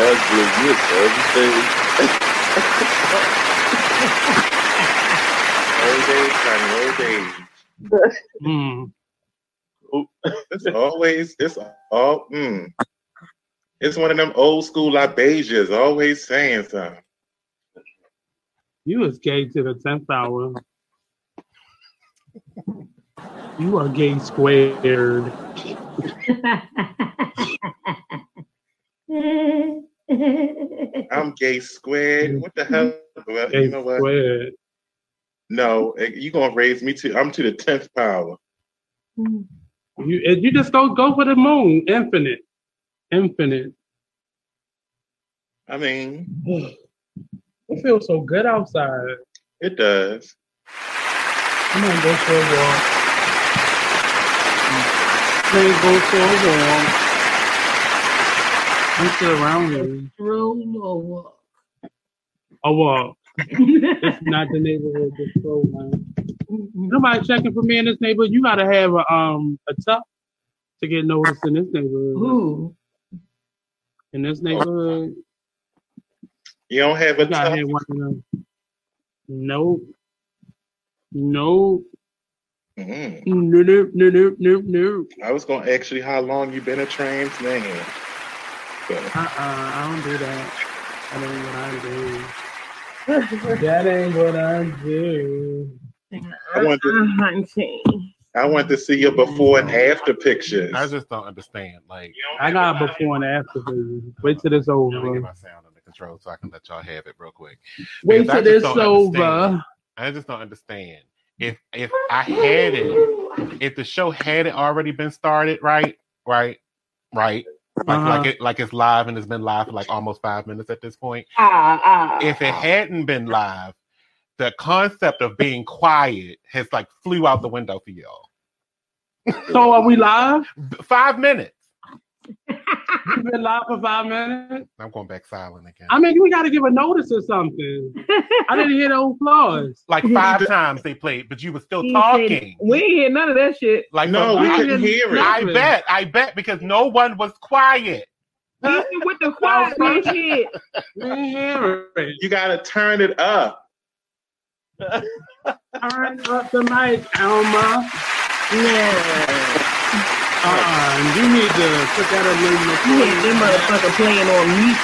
God bless you everything. Old age, honey, old age. Mm. It's always, it's all, mm. It's one of them old school libasias, always saying something. You was gay to the tenth hour. You are gay squared. I'm gay squared. What the hell? Well, you know what? squared. No, eh, you gonna raise me to? I'm to the tenth power. You and you just go go for the moon. Infinite. Infinite. I mean, It feels so good outside. it does. Come on, go for a walk. Go for a walk. I'm still around here. Room or walk? A walk. It's not the neighborhood this program. Nobody checking for me in this neighborhood. You gotta have a um a tuck to get noticed in this neighborhood. Who? In this neighborhood, You don't have a you gotta tough. have one of them. Nope. Nope. Mm. Nope. Nope. Nope. Nope. Nope. I was gonna ask you how long you been a trans man. But Uh-uh, I don't do that. That ain't what I do. that ain't what I do. I want to, uh-uh, I want to see your before and after pictures. I just don't understand. Like, I got before and after, baby. Wait till this over. let me over. get my sound under control so I can let y'all have it real quick. Wait Because till just this don't over. understand. I just don't understand. If if I had it, if the show had it already been started, right, right, right, like Uh-huh. like it like it's live and it's been live for like almost five minutes at this point. Ah, ah. If it hadn't been live, the concept of being quiet has like flew out the window for y'all. So are we live? Five minutes. We've been live for five minutes. I'm going back silent again. I mean, we got to give a notice or something. I didn't hear no applause. like five times they played, but you were still He said, talking. we ain't hear none of that shit. Like No, we I, couldn't hear it. I bet, I bet, because no one was quiet. With the quiet man shit. We didn't hear it. You gotta turn it up. Turn up the mic, Alma. Nah. Uh-uh. You need to put that You had that motherfucker playing on mute.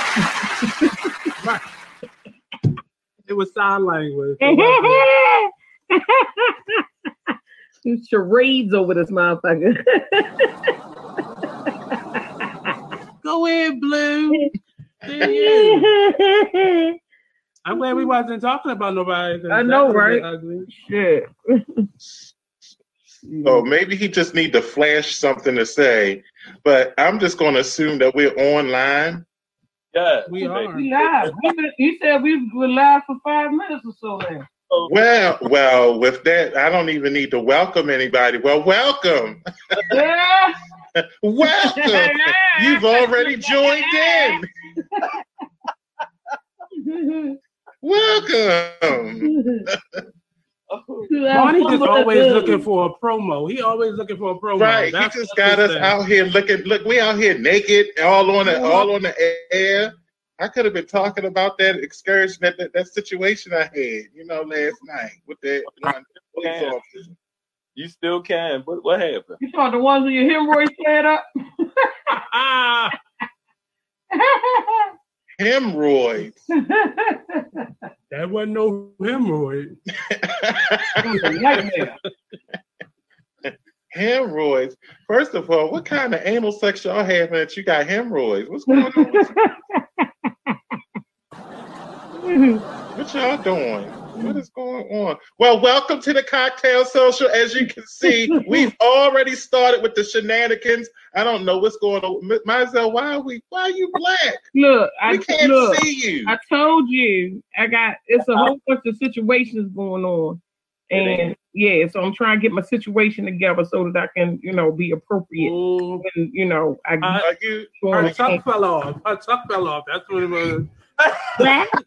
It was sign language. Charades over this motherfucker. Go ahead, Blue. I'm glad we wasn't talking about nobody. I know, right? Ugly. Shit. Oh, maybe he just need to flash something to say. But I'm just gonna assume that we're online. Yeah. We are. We live. We been, you said we were live for five minutes or so then. Well, well, with that, I don't even need to welcome anybody. Well, welcome, Yeah. welcome. You've already joined in. Welcome. Oh. Barney just always looking for a promo. He always looking for a promo. Right, he just got us said. out here looking. Look, we out here naked, all on the all on the air. I could have been talking about that excursion, that, that that situation I had, you know, last night with that one police Yeah. officer. You still can. What what happened? You saw the ones with your hemorrhoids flared up? Hemorrhoids. that wasn't no hemorrhoid. Nightmare. hemorrhoids. First of all, what kind of anal sex y'all having that you got hemorrhoids? What's going on? with you? What y'all doing? What is going on? Well, welcome to the cocktail social. As you can see, we've already started with the shenanigans. I don't know what's going on. M- Mizell, why are we? Why are you black? Look, I can't look. see you. I told you I got it's a whole bunch of situations going on. And yeah, so I'm trying to get my situation together so that I can, you know, be appropriate. Ooh, And you know, I Uh, Are you? her tuck fell off. Her tuck fell off. That's what it was. what?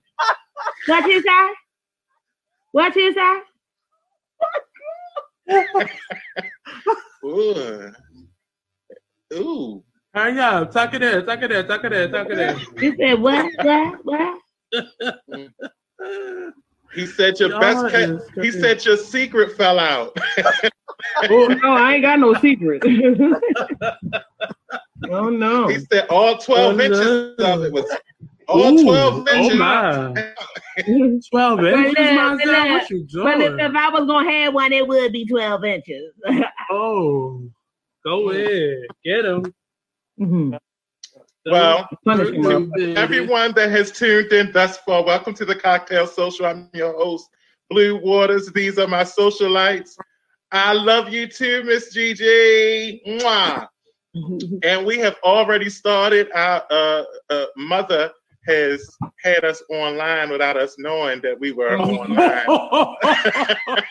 What is that? What is that? Ooh. Ooh. Hurry up. Tuck it in. Tuck it in. Tuck it in. Tuck it in. He said, what? What? What? He said your Y'all best. Ca- he said your secret fell out. Oh no, I ain't got no secret. oh no. he said all twelve Oh, inches no. of it was all Ooh, twelve Oh inches. my. 12 inches, look, Marcel? look. What you But if, if I was gonna have one, it would be twelve inches. Oh, go ahead. Get him. Mhm. Well, Punish him, Every- motherfucker. Everyone that has tuned in thus far, welcome to the Cocktail Social. I'm your host, Blue Waters. These are my socialites. I love you too, Miss Gigi. Mwah. And we have already started. Our uh, uh, mother has had us online without us knowing that we were oh, online.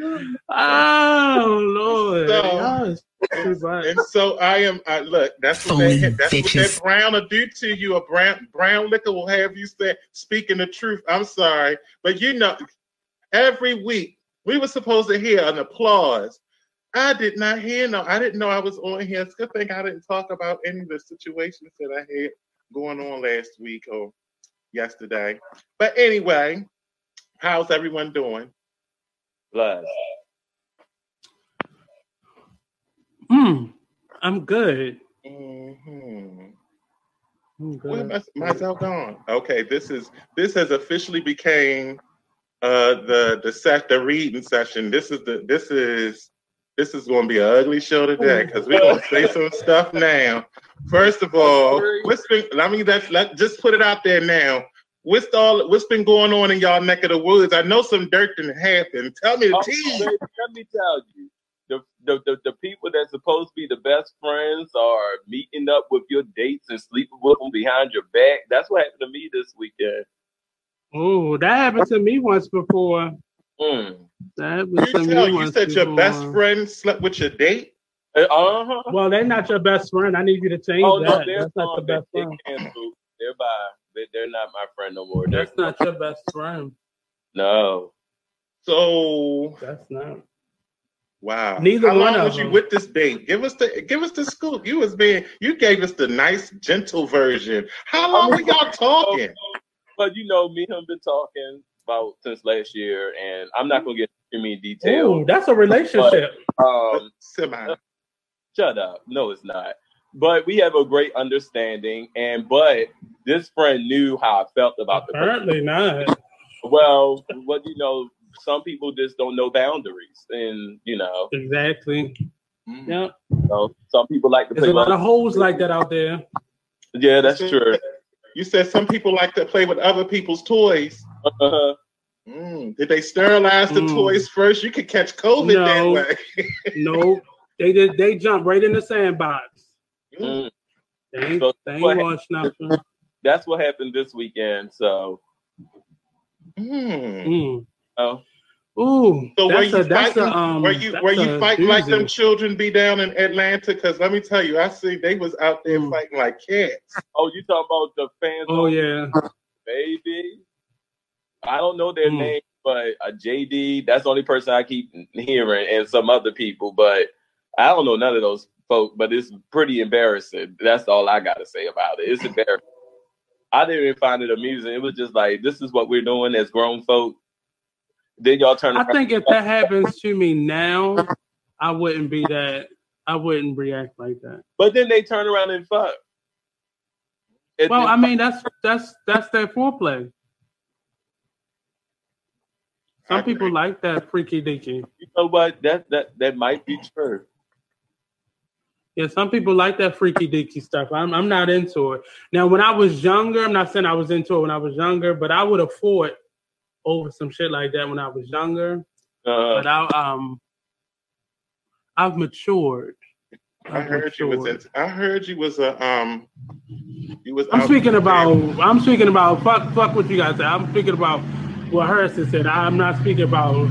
oh, Lord. So- Y'all is too much. And so I am. I look. That's what Phony that, that's what that brown will do to you. A brown brown liquor will have you say speaking the truth. I'm sorry, but you know, every week we were supposed to hear an applause. I did not hear no. I didn't know I was on here. It's a good thing I didn't talk about any of the situations that I had going on last week or yesterday. But anyway, how's everyone doing? Bless. Mm, I'm good. hmm I'm Where good. my myself gone? Okay, this is this has officially became uh the the set the reading session. This is the this is this is going to be an ugly show today oh. because we're going to say some stuff now. First of all, what's been? Let me let, let just put it out there now. What's all what's been going on in y'all neck of the woods? I know some dirt didn't happen. Tell me the Oh, tea. baby, let me tell you, the, the, the, the people that's supposed to be the best friends are meeting up with your dates and sleeping with them behind your back. That's what happened to me this weekend. Oh, that happened to me once before. Mm. That happened You to me tell you said your best before. friend slept with your date. Uh huh. Well, they're not your best friend. I need you to change Oh no, that. they're That's not the gone. They, best they friend. canceled. They're bye. They, they're not my friend no more. They're, That's not your best friend. no. So That's not. Wow. Neither How one long of was you with this date? Give us the give us the scoop. You was being you gave us the nice, gentle version. How long were y'all talking? But you know, me and him been talking about since last year, and I'm not gonna get too many details. Oh, that's a relationship. Um, Semi. Shut up. No, it's not. But we have a great understanding, and but this friend knew how I felt about the person. Apparently not. Well, what you know, some people just don't know boundaries, and you know, Exactly. Mm. Yep. so some people like to There's play. a lot of hoes like that out there. yeah, that's true. You said some people like to play with other people's toys. Uh-huh. Mm. Did they sterilize the Mm. toys first? You could catch COVID No. that way. No, they did. They jumped right in the sandbox. Mm. They ain't, So they ain't what watched nothing. That's what happened this weekend. So, Mm. Mm. oh, Ooh, So were you a that's fighting? a um. were you that's were you a fighting like them children be down in Atlanta? Because let me tell you, I see they was out there Mm. fighting like cats. oh, you talking about the fans? Oh yeah. baby. I don't know their Mm. name, but a JD. That's the only person I keep hearing, and some other people. But I don't know none of those folk. But it's pretty embarrassing. That's all I got to say about it. It's embarrassing. I didn't even find it amusing. It was just like this is what we're doing as grown folk. Then y'all turn. I think if that happens to me now, I wouldn't be that. I wouldn't react like that. but then they turn around and fuck. It- Well, I mean, that's that's that's their foreplay. Some people like that freaky deaky. you know what? That that that might be true. Yeah, some people like that freaky deaky stuff. I'm I'm not into it. Now, when I was younger, I'm not saying I was into it when I was younger, but I would have fought over some shit like that when I was younger. Uh, But I um, I've matured. I heard you was matured. in, I heard you was a um you was I'm speaking about. I'm speaking about. Fuck, fuck what you guys say. I'm speaking about what Harrison said. I'm not speaking about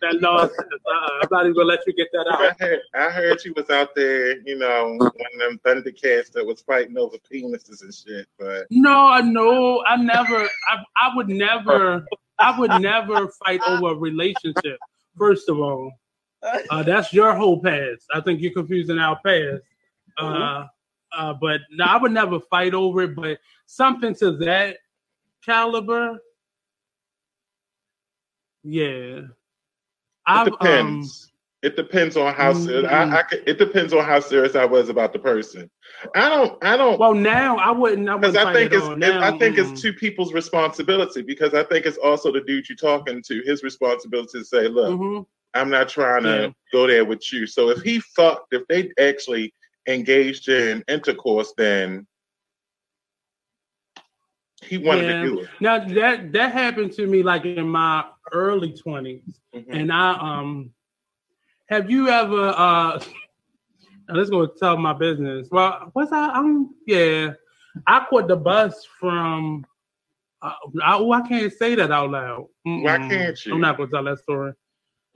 that nonsense. Uh, I'm not even gonna let you get that I out. heard, I heard you was out there, you know, one of them Thundercats that was fighting over penises and shit. But No, I no, I never. I, I would never. I would never fight over a relationship. First of all, uh, that's your whole past. I think you're confusing our past. Uh, uh, but no, I would never fight over it. But something to that caliber, yeah. It I've, um, depends. it depends on how serious. Mhm. I, I it depends on how serious I was about the person. I don't. I don't. well, now I wouldn't. I Because I think it's, it- Now, I think mm-mm. it's two people's responsibility. Because I think it's also the dude you're talking to, his responsibility to say, "Look, Mhm. I'm not trying to Yeah. go there with you." So if he fucked, if they actually engaged in intercourse, then he wanted Yeah. to do it. Now that that happened to me like in my early 20s Mhm. and I um have you ever uh now let's go tell my business. Well, what's I um yeah. I caught the bus from uh, I, oh, I can't say that out loud. Why Mm-mm. can't you? I'm not gonna tell that story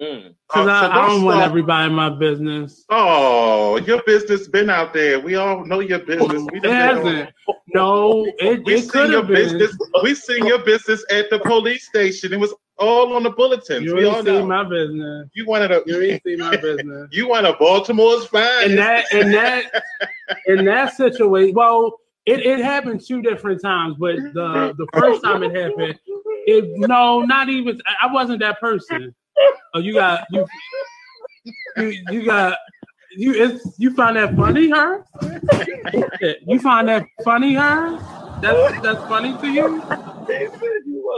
Mm. because Oh, I, so I don't don't want everybody in my business. Oh, your business been out there. We all know your business. We It done been on- hasn't. No, it, We it seen your been. business. We seen your business at the police station. It was all on the bulletins. You we all ain't seen know. my business. you wanted a You ain't seen my business. you want a Baltimore's fine. in that in that in that situation well it, it happened two different times but the the first time it happened it no not even i wasn't that person oh you got you you, you got you it's you find that funny her you find that funny her that's that's funny to you?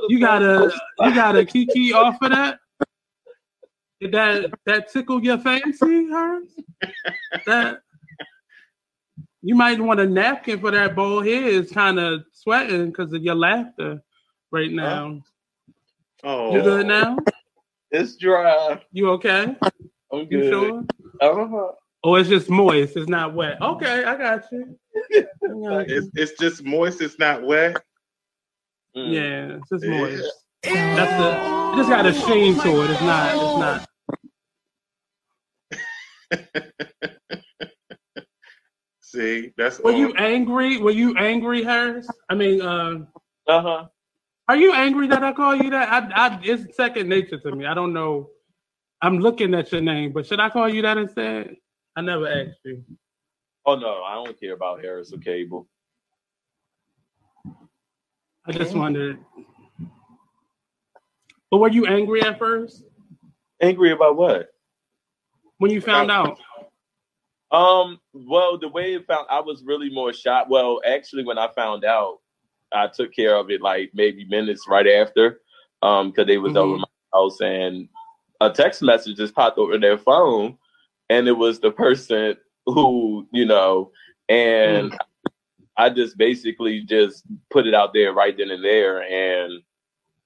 You gotta you gotta kiki off of that? Did that that tickle your fancy her that you might want a napkin for that bowl. Head. It's kind of sweating because of your laughter right now. oh, You good now? It's dry. You okay? I'm You good. sure? Uh-huh. Oh, it's just moist. It's not wet. Okay, I got you. It's, it's just moist. It's not wet. Mm. Yeah, it's just Yeah. moist. That's the. It just got a sheen to it. It's not. It's not. See, that's Were all. you angry? Were you angry, Harris? I mean, uh, Uh-huh. Are you angry that I call you that? I, I, it's second nature to me. I don't know. I'm looking at your name, but should I call you that instead? I never asked you. Oh no, I don't care about Harris or Cable. I just wondered. But were you angry at first Angry about what? when you found out? Um, well, the way it found, I was really more shocked. Well, actually, when I found out, I took care of it like maybe minutes right after, um, because they was Mhm. over my house and a text message just popped over their phone, and it was the person who you know, and I just basically just put it out there right then and there, and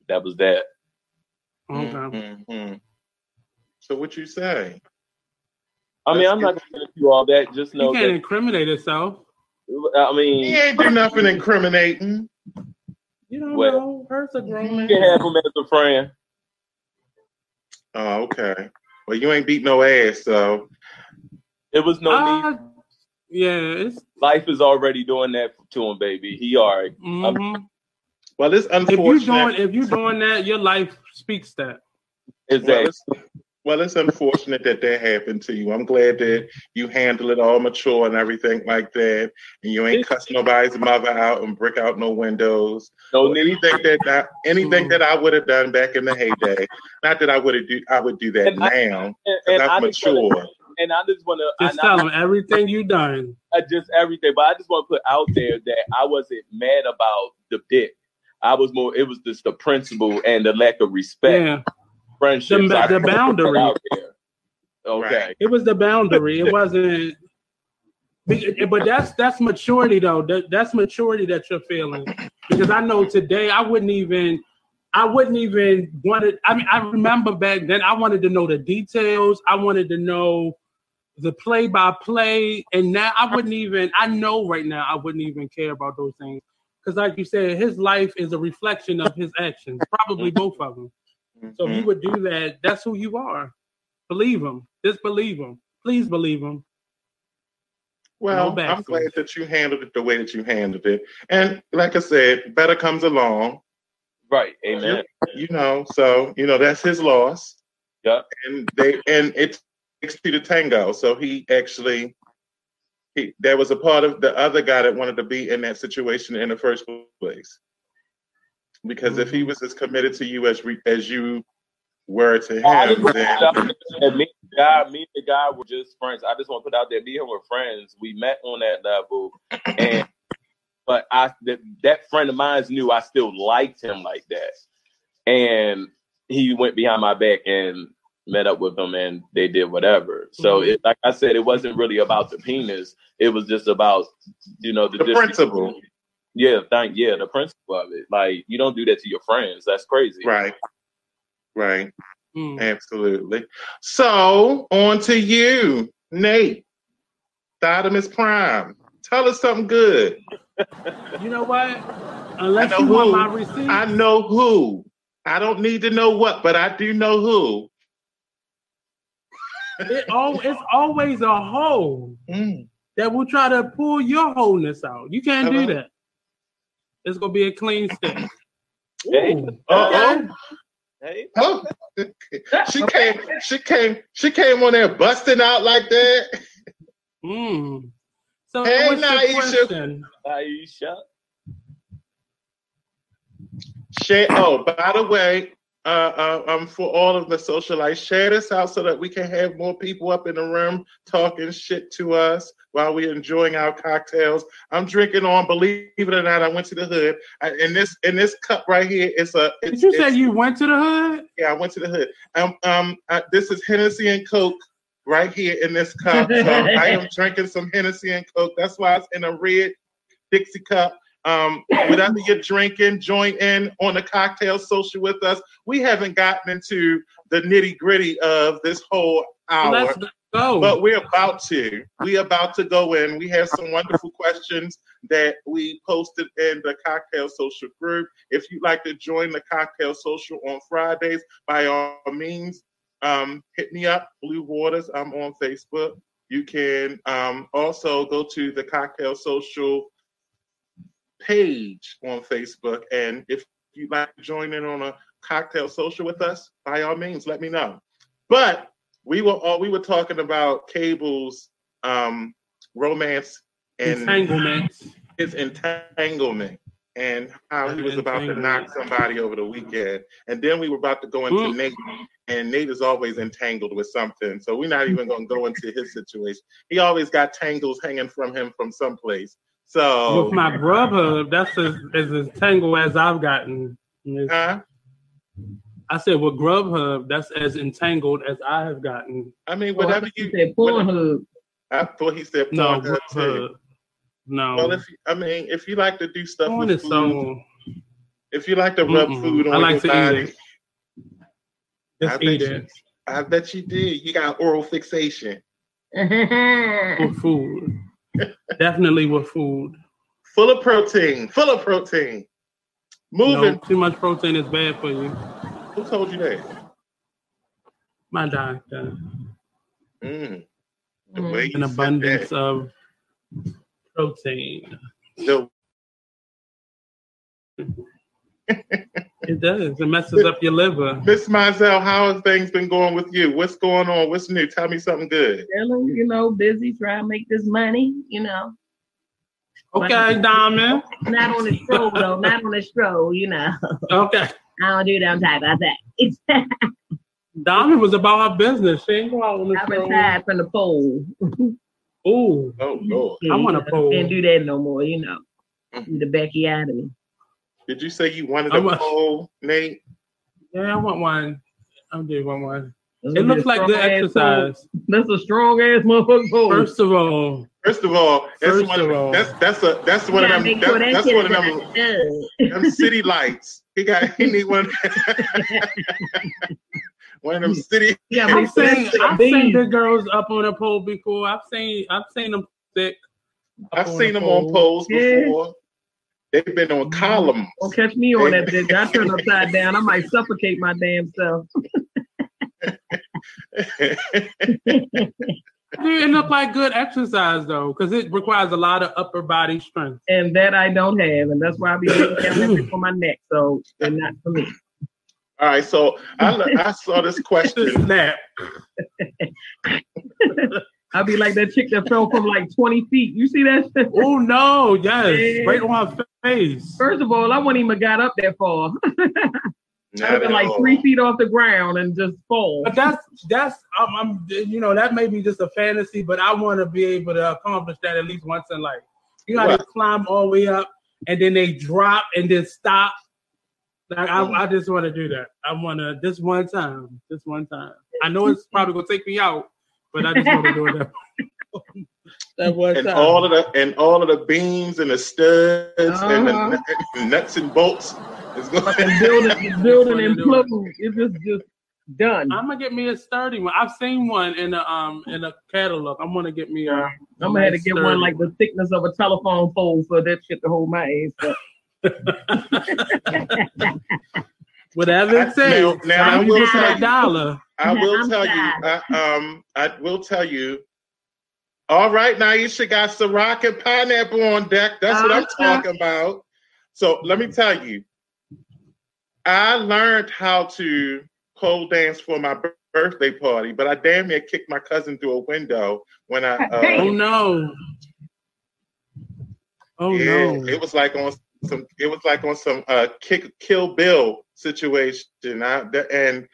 that was that. Okay. Mhm. So what you say? I mean, That's I'm not gonna do all that. Just You know can't that. incriminate yourself. I mean, He ain't do nothing incriminating. You don't Well, know. Hurts a grown you can have him as a friend. Oh, okay. Well, you ain't beat no ass, so It was no need. Uh, yeah, it's. Life is already doing that to him, baby. He already. mhm. well, it's unfortunate. If you unfortunate. doing if you doing that, your life speaks that. Exactly. it's, well, it's unfortunate that that happened to you. I'm glad that you handle it all mature and everything like that, and you ain't cuss nobody's mother out and brick out no windows. No anything that I, anything that I would have done back in the heyday. Not that I would have do I would do that And now. And, 'cause and I'm just mature. wanna, and I just want to. Just tell them everything you done. just everything, but I just want to put out there that I wasn't mad about the dick. I was more. It was just the principle and the lack of respect, Yeah, friendship. The- the just wanna put boundary. Okay. Right. it was the boundary. It wasn't. But that's that's maturity though. That, that's maturity that you're feeling. Because I know today I wouldn't even. I wouldn't even want to. I mean, I remember back then I wanted to know the details. I wanted to know the play by play, and now I wouldn't even. I know right now I wouldn't even care about those things because, like you said, his life is a reflection of his actions. Probably both of them. So if you Mhm. would do that, that's who you are. Believe him. Just believe him. Please believe him. Well, No I'm glad that you handled it the way that you handled it. And like I said, better comes along. Right. Amen. You know, so you know that's his loss. Yep. And they and it takes two to tango. So he actually he there was a part of the other guy that wanted to be in that situation in the first place. Because if Mm-hmm. he was as committed to you as re, as you were to I him, just then put out there that me, and the guy, me and the guy were just friends. I just want to put out there, me and him were friends. We met on that level, and but I that, that friend of mine knew I still liked him like that, and he went behind my back and met up with him, and they did whatever. So Mm-hmm. it, like I said, it wasn't really about the penis. It was just about you know the, the principle. Yeah, thank yeah, the principle of it. Like you don't do that to your friends. That's crazy. Right. Right. Mm. Absolutely. So on to you, Nate. Didymus Prime. Tell us something good. You know what? Unless I you know want who. my receipt, I know who. I don't need to know what, but I do know who. it all it's always a hole Mm. that will try to pull your wholeness out. You can't do that. It's gonna be a clean stick. Hey. Uh-oh. Hey, Oh. she came, she came, she came on there busting out like that. Mm. So Hey, what's your Naisha. question? Aisha. Share. Oh, by the way, uh, uh, um, for all of the socialites, share this out so that we can have more people up in the room talking shit to us while we're enjoying our cocktails. I'm drinking on. Believe it or not, I went to the hood. I, in this in this cup right here, it's a. Did you it's- say you went to the hood? Yeah, I went to the hood. Um, um, uh, this is Hennessy and Coke right here in this cup. So I am drinking some Hennessy and Coke. That's why it's in a red Dixie cup. Um, whatever you're drinking, join in on the cocktail social with us. We haven't gotten into the nitty gritty of this whole hour. But we're about to. We're about to go in. We have some wonderful questions that we posted in the Cocktail Social group. If you'd like to join the Cocktail Social on Fridays, by all means, um, hit me up, Blue Waters. I'm on Facebook. You can um, also go to the Cocktail Social page on Facebook. And if you'd like to join in on a cocktail social with us, by all means, let me know. But we were all we were talking about Cable's um, romance and Entanglements. his entanglement and how he was about to knock somebody over the weekend. And then we were about to go into Mm. Nate, and Nate is always entangled with something. So we're not even going to go into his situation. He always got tangles hanging from him from someplace. So, With my brother, that's as, as entangled as I've gotten. huh? I said with Grubhub, that's as entangled as I have gotten. I mean, Well, I whatever thought you. said Pornhub. I thought he said No, Pornhub, too. Grubhub. No. Well, if I mean, if you like to do stuff Porn with is food, so if you like to rub Mm-mm. food on I like your to body. Just I bet eat you- it I bet you did. You got oral fixation. for food. Definitely with food. Full of protein. Full of protein. Moving. No, too much protein is bad for you. Who told you that? My doctor. Mm. The Mm. way An abundance that. of protein. The- It does. It messes up your liver. Miss Mizell, how have things been going with you? What's going on? What's new? Tell me something good. Chilling, you know, busy trying to make this money, you know. Okay, Diamond. Not on a stroll though. Not on a stroll. You know. Okay. I don't do them type of things. Diamond was about her business. She ain't go out on the I show. retired from the pole. Ooh, Oh Lord. I want a pole. Can't do that no more. You know. Mm-hmm. Do the Becky out of me. Did you say you wanted I a want- poll, Nate? Yeah, I want one. I do want one. That's It looks like good exercise. pole. That's a strong ass motherfucker pole. First of all, First of all, that's First one of of, all. that's that's a that's You one of them that's, that that's one of them out the tub. them city lights. He got he need one one of them city You gotta I've seen that I've seen beans. big girls up on a pole before. I've seen I've seen them thick. I've seen a them on pole. poles Yeah. before. They've been on mm-hmm. columns. Don't catch me on that bitch. I turn upside down. I might suffocate my damn self. It look like good exercise though, because it requires a lot of upper body strength. And that I don't have. And that's why I be getting down for my neck. So they're not for me. All right, so I I saw this question. Snap. I'll be like that chick that fell from like 20 feet. You see that? shit? Oh no, yes, Yeah. right on her face. First of all, I wouldn't even got up that far. I've been like all. three feet off the ground and just fall. But that's that's I'm, I'm you know that may be just a fantasy, but I want to be able to accomplish that at least once in life. You know, how they Right. climb all the way up and then they drop and then stop. Like I. I just want to do that. I want to this one time, this one time. I know it's probably gonna take me out, but I just want to do it that, that one and time. all of the and all of the beams and the studs and the Uh-huh. n- nuts and bolts is going. Fucking building, the building Wanna do It's just just done. I'm gonna get me a sturdy one. I've seen one in a um in a catalog. I'm gonna get me a. I'm gonna have to get one like the thickness of a telephone pole for that shit to hold my ass up. Whatever I- it says. now- now I I'm will using tell dollar. I will I'm tell you. I, um, I will tell you. All right, Naisha got Ciroc and pineapple on deck. That's what I'm talking about. So let me tell you, I learned how to pole dance for my birthday party, but I damn near kicked my cousin through a window when I. Hey. Oh Uh, no. Oh yeah, no. it was like on some. It was like on some uh, kick, Kill Bill situation. I, and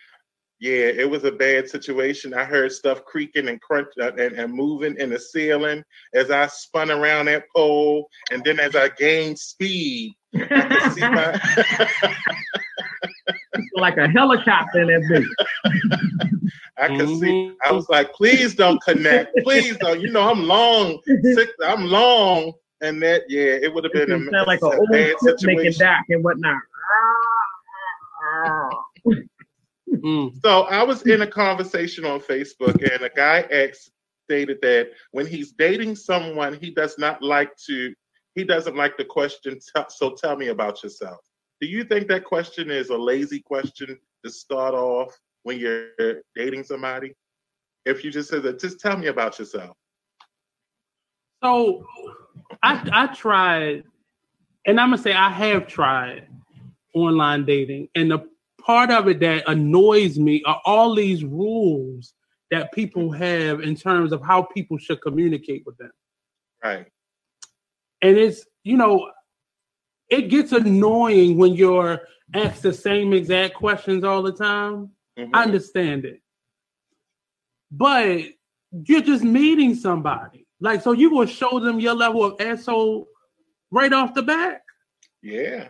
yeah, it was a bad situation. I heard stuff creaking and crunch uh, and, and moving in the ceiling as I spun around that pole, and then as I gained speed, I could see my. like a helicopter in that bitch. I could see. Mhm. I was like, please don't connect. Please don't. You know, I'm long. Sick, I'm long. And that, yeah, it would have been a, like an a old bad ship making situation. dock and whatnot. Mm. So I was in a conversation on Facebook, and a guy asked stated that when he's dating someone, he does not like to. He doesn't like the question. So tell me about yourself. Do you think that question is a lazy question to start off when you're dating somebody? If you just said that, just tell me about yourself. So I I tried, and I'm gonna say I have tried online dating, and the part of it that annoys me are all these rules that people have in terms of how people should communicate with them. Right. And it's you know, it gets annoying when you're asked the same exact questions all the time. Mhm. I understand it. But you're just meeting somebody. Like, so you will show them your level of asshole right off the bat. yeah.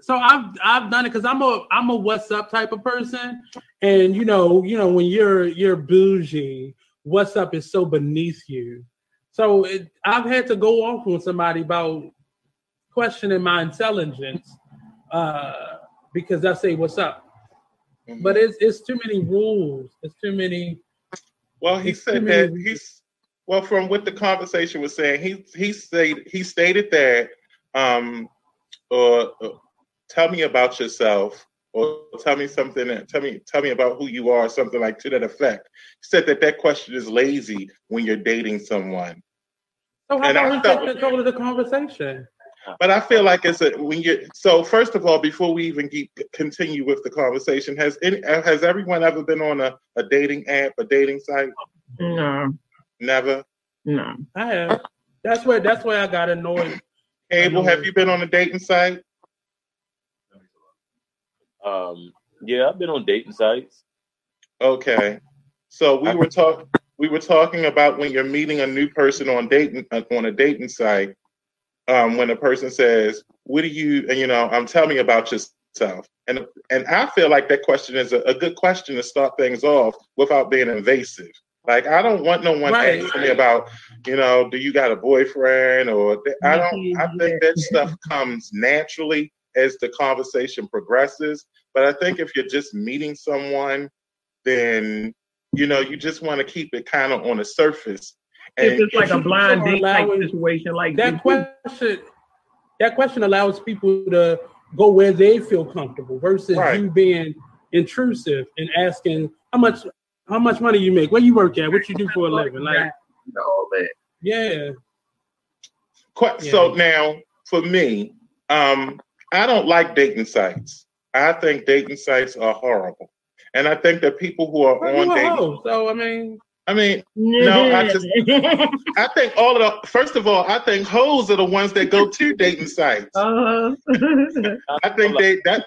So I've I've done it because I'm a I'm a what's up type of person. And you know, you know, when you're you're bougie, what's up is so beneath you. So it, I've had to go off on somebody about questioning my intelligence uh, because I say what's up. Mhm. But it's it's too many rules. It's too many. Well, he said too many that he's well from what the conversation was saying. He he stated he stated that um or uh, tell me about yourself or tell me something that tell me tell me about who you are something like to that effect. He said that that question is lazy when you're dating someone. So how And I we felt- take control of the conversation? But I feel like it's a when you so first of all before we even keep continue with the conversation has any has everyone ever been on a, a dating app a dating site? No, Never. no. I have. That's where that's where I got annoyed. Abel, have you been on a dating site? Um, yeah, I've been on dating sites. Okay. So we were talking we were talking about when you're meeting a new person on dating uh, on a dating site. Um, when a person says, "What do you?" and you know, um, tell me about yourself. And and I feel like that question is a, a good question to start things off without being invasive. Like I don't want no one Right. asking me about, you know, do you got a boyfriend or th- I don't. I think that stuff comes naturally as the conversation progresses. But I think if you're just meeting someone, then you know you just want to keep it kind of on the surface. If it's like a blind date type situation, like That question that question allows people to go where they feel comfortable versus Right. you being intrusive and asking how much how much money you make, where you work at, what you do for a living. Like all that. yeah. Qu- So now, for me, um, I don't like dating sites. I think dating sites are horrible, and I think that people who are Well, on you a dating, hoe, so I mean, I mean, No, I just- I think all of the first of all, I think hoes are the ones that go to dating sites. uh, I think they that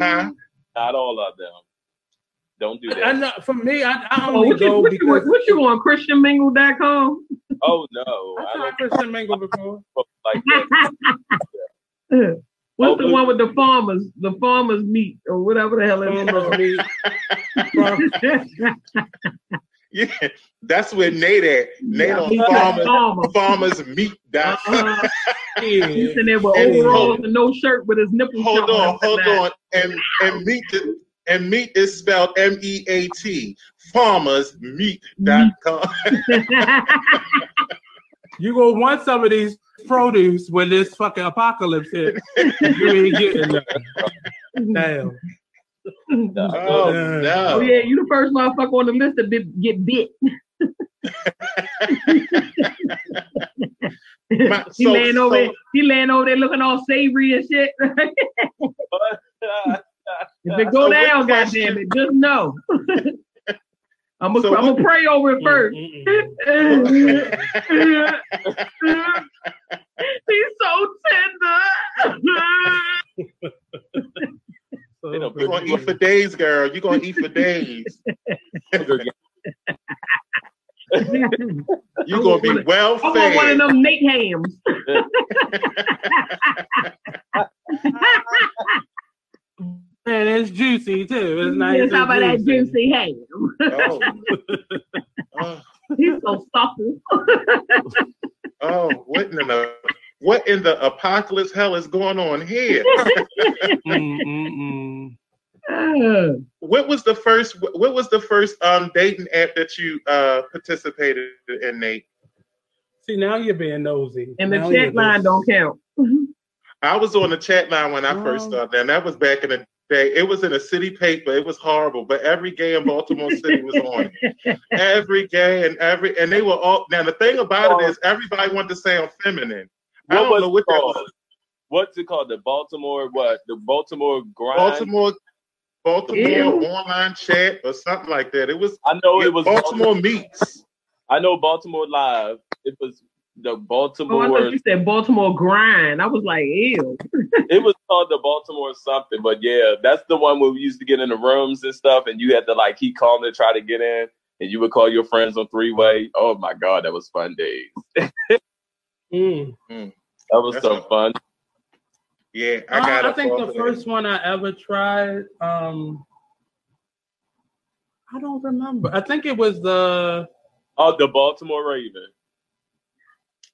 huh? Not all of them. Don't do I, I that. know for me, I, I oh, only what, you, go what, you, because what you on ChristianMingle.com? Oh no, I I tried don't Christian Mingle before. like that. What's Oh, the oh. one with the farmers, the farmers meat or whatever the hell it Farmers meet. Yeah, that's where Nate at. Nate Yeah, on farmers farmer. farmers meet. Dot. Uh-uh. He's Yeah. sitting there with And overalls hold- and no shirt with his nipples hold on, hold on, and and meet the, and meat is spelled M E A T. Farmers meet. Dot com. You go want some of these produce when this fucking apocalypse hit. you ain't getting nothing. Damn. No. Oh, oh no. oh, yeah, you the first motherfucker on the list to be, get bit. My, he so, laying over, so, there, he laying over there looking all savory and shit. if it go so down, goddamn it, just know. I'm gonna so I'm gonna pray over it 1st gonna eat for days, girl. You're gonna eat for days. You're gonna be well fed. I want one of fed. them Nate hams. And it's juicy too. It's nice. Yes, how about that juicy. juicy ham? Oh. oh, He's so supple. oh, what in the what in the apocalypse hell is going on here? Mm-mm-mm. What was the first what was the first um dating app that you uh participated in, Nate? See, now you're being nosy. and the Now you're chat line just- don't count. I was on the chat line when I first Oh. started, and that was back in the day. It was in a city paper. It was horrible, but every gay in Baltimore City was on it. Every gay and every and they were all. Now the thing about it is, everybody wanted to sound feminine. I What don't was know it what that was. What's it called? The Baltimore what? The Baltimore grind. Baltimore, Baltimore Ew. online chat or something like that. It was I know it was Baltimore meets. I know Baltimore Live. It was the Baltimore. Oh, I Baltimore. thought you said Baltimore grind. I was like, ew. it was called the Baltimore something, but yeah, that's the one where we used to get in the rooms and stuff, and you had to like keep calling to try to get in, and you would call your friends on three way. Oh my god, that was fun days. Mm. That was That's so a- fun. Yeah, I I, got. I think the of first one I ever tried, um, I don't remember. I think it was the Oh, the Baltimore Raven.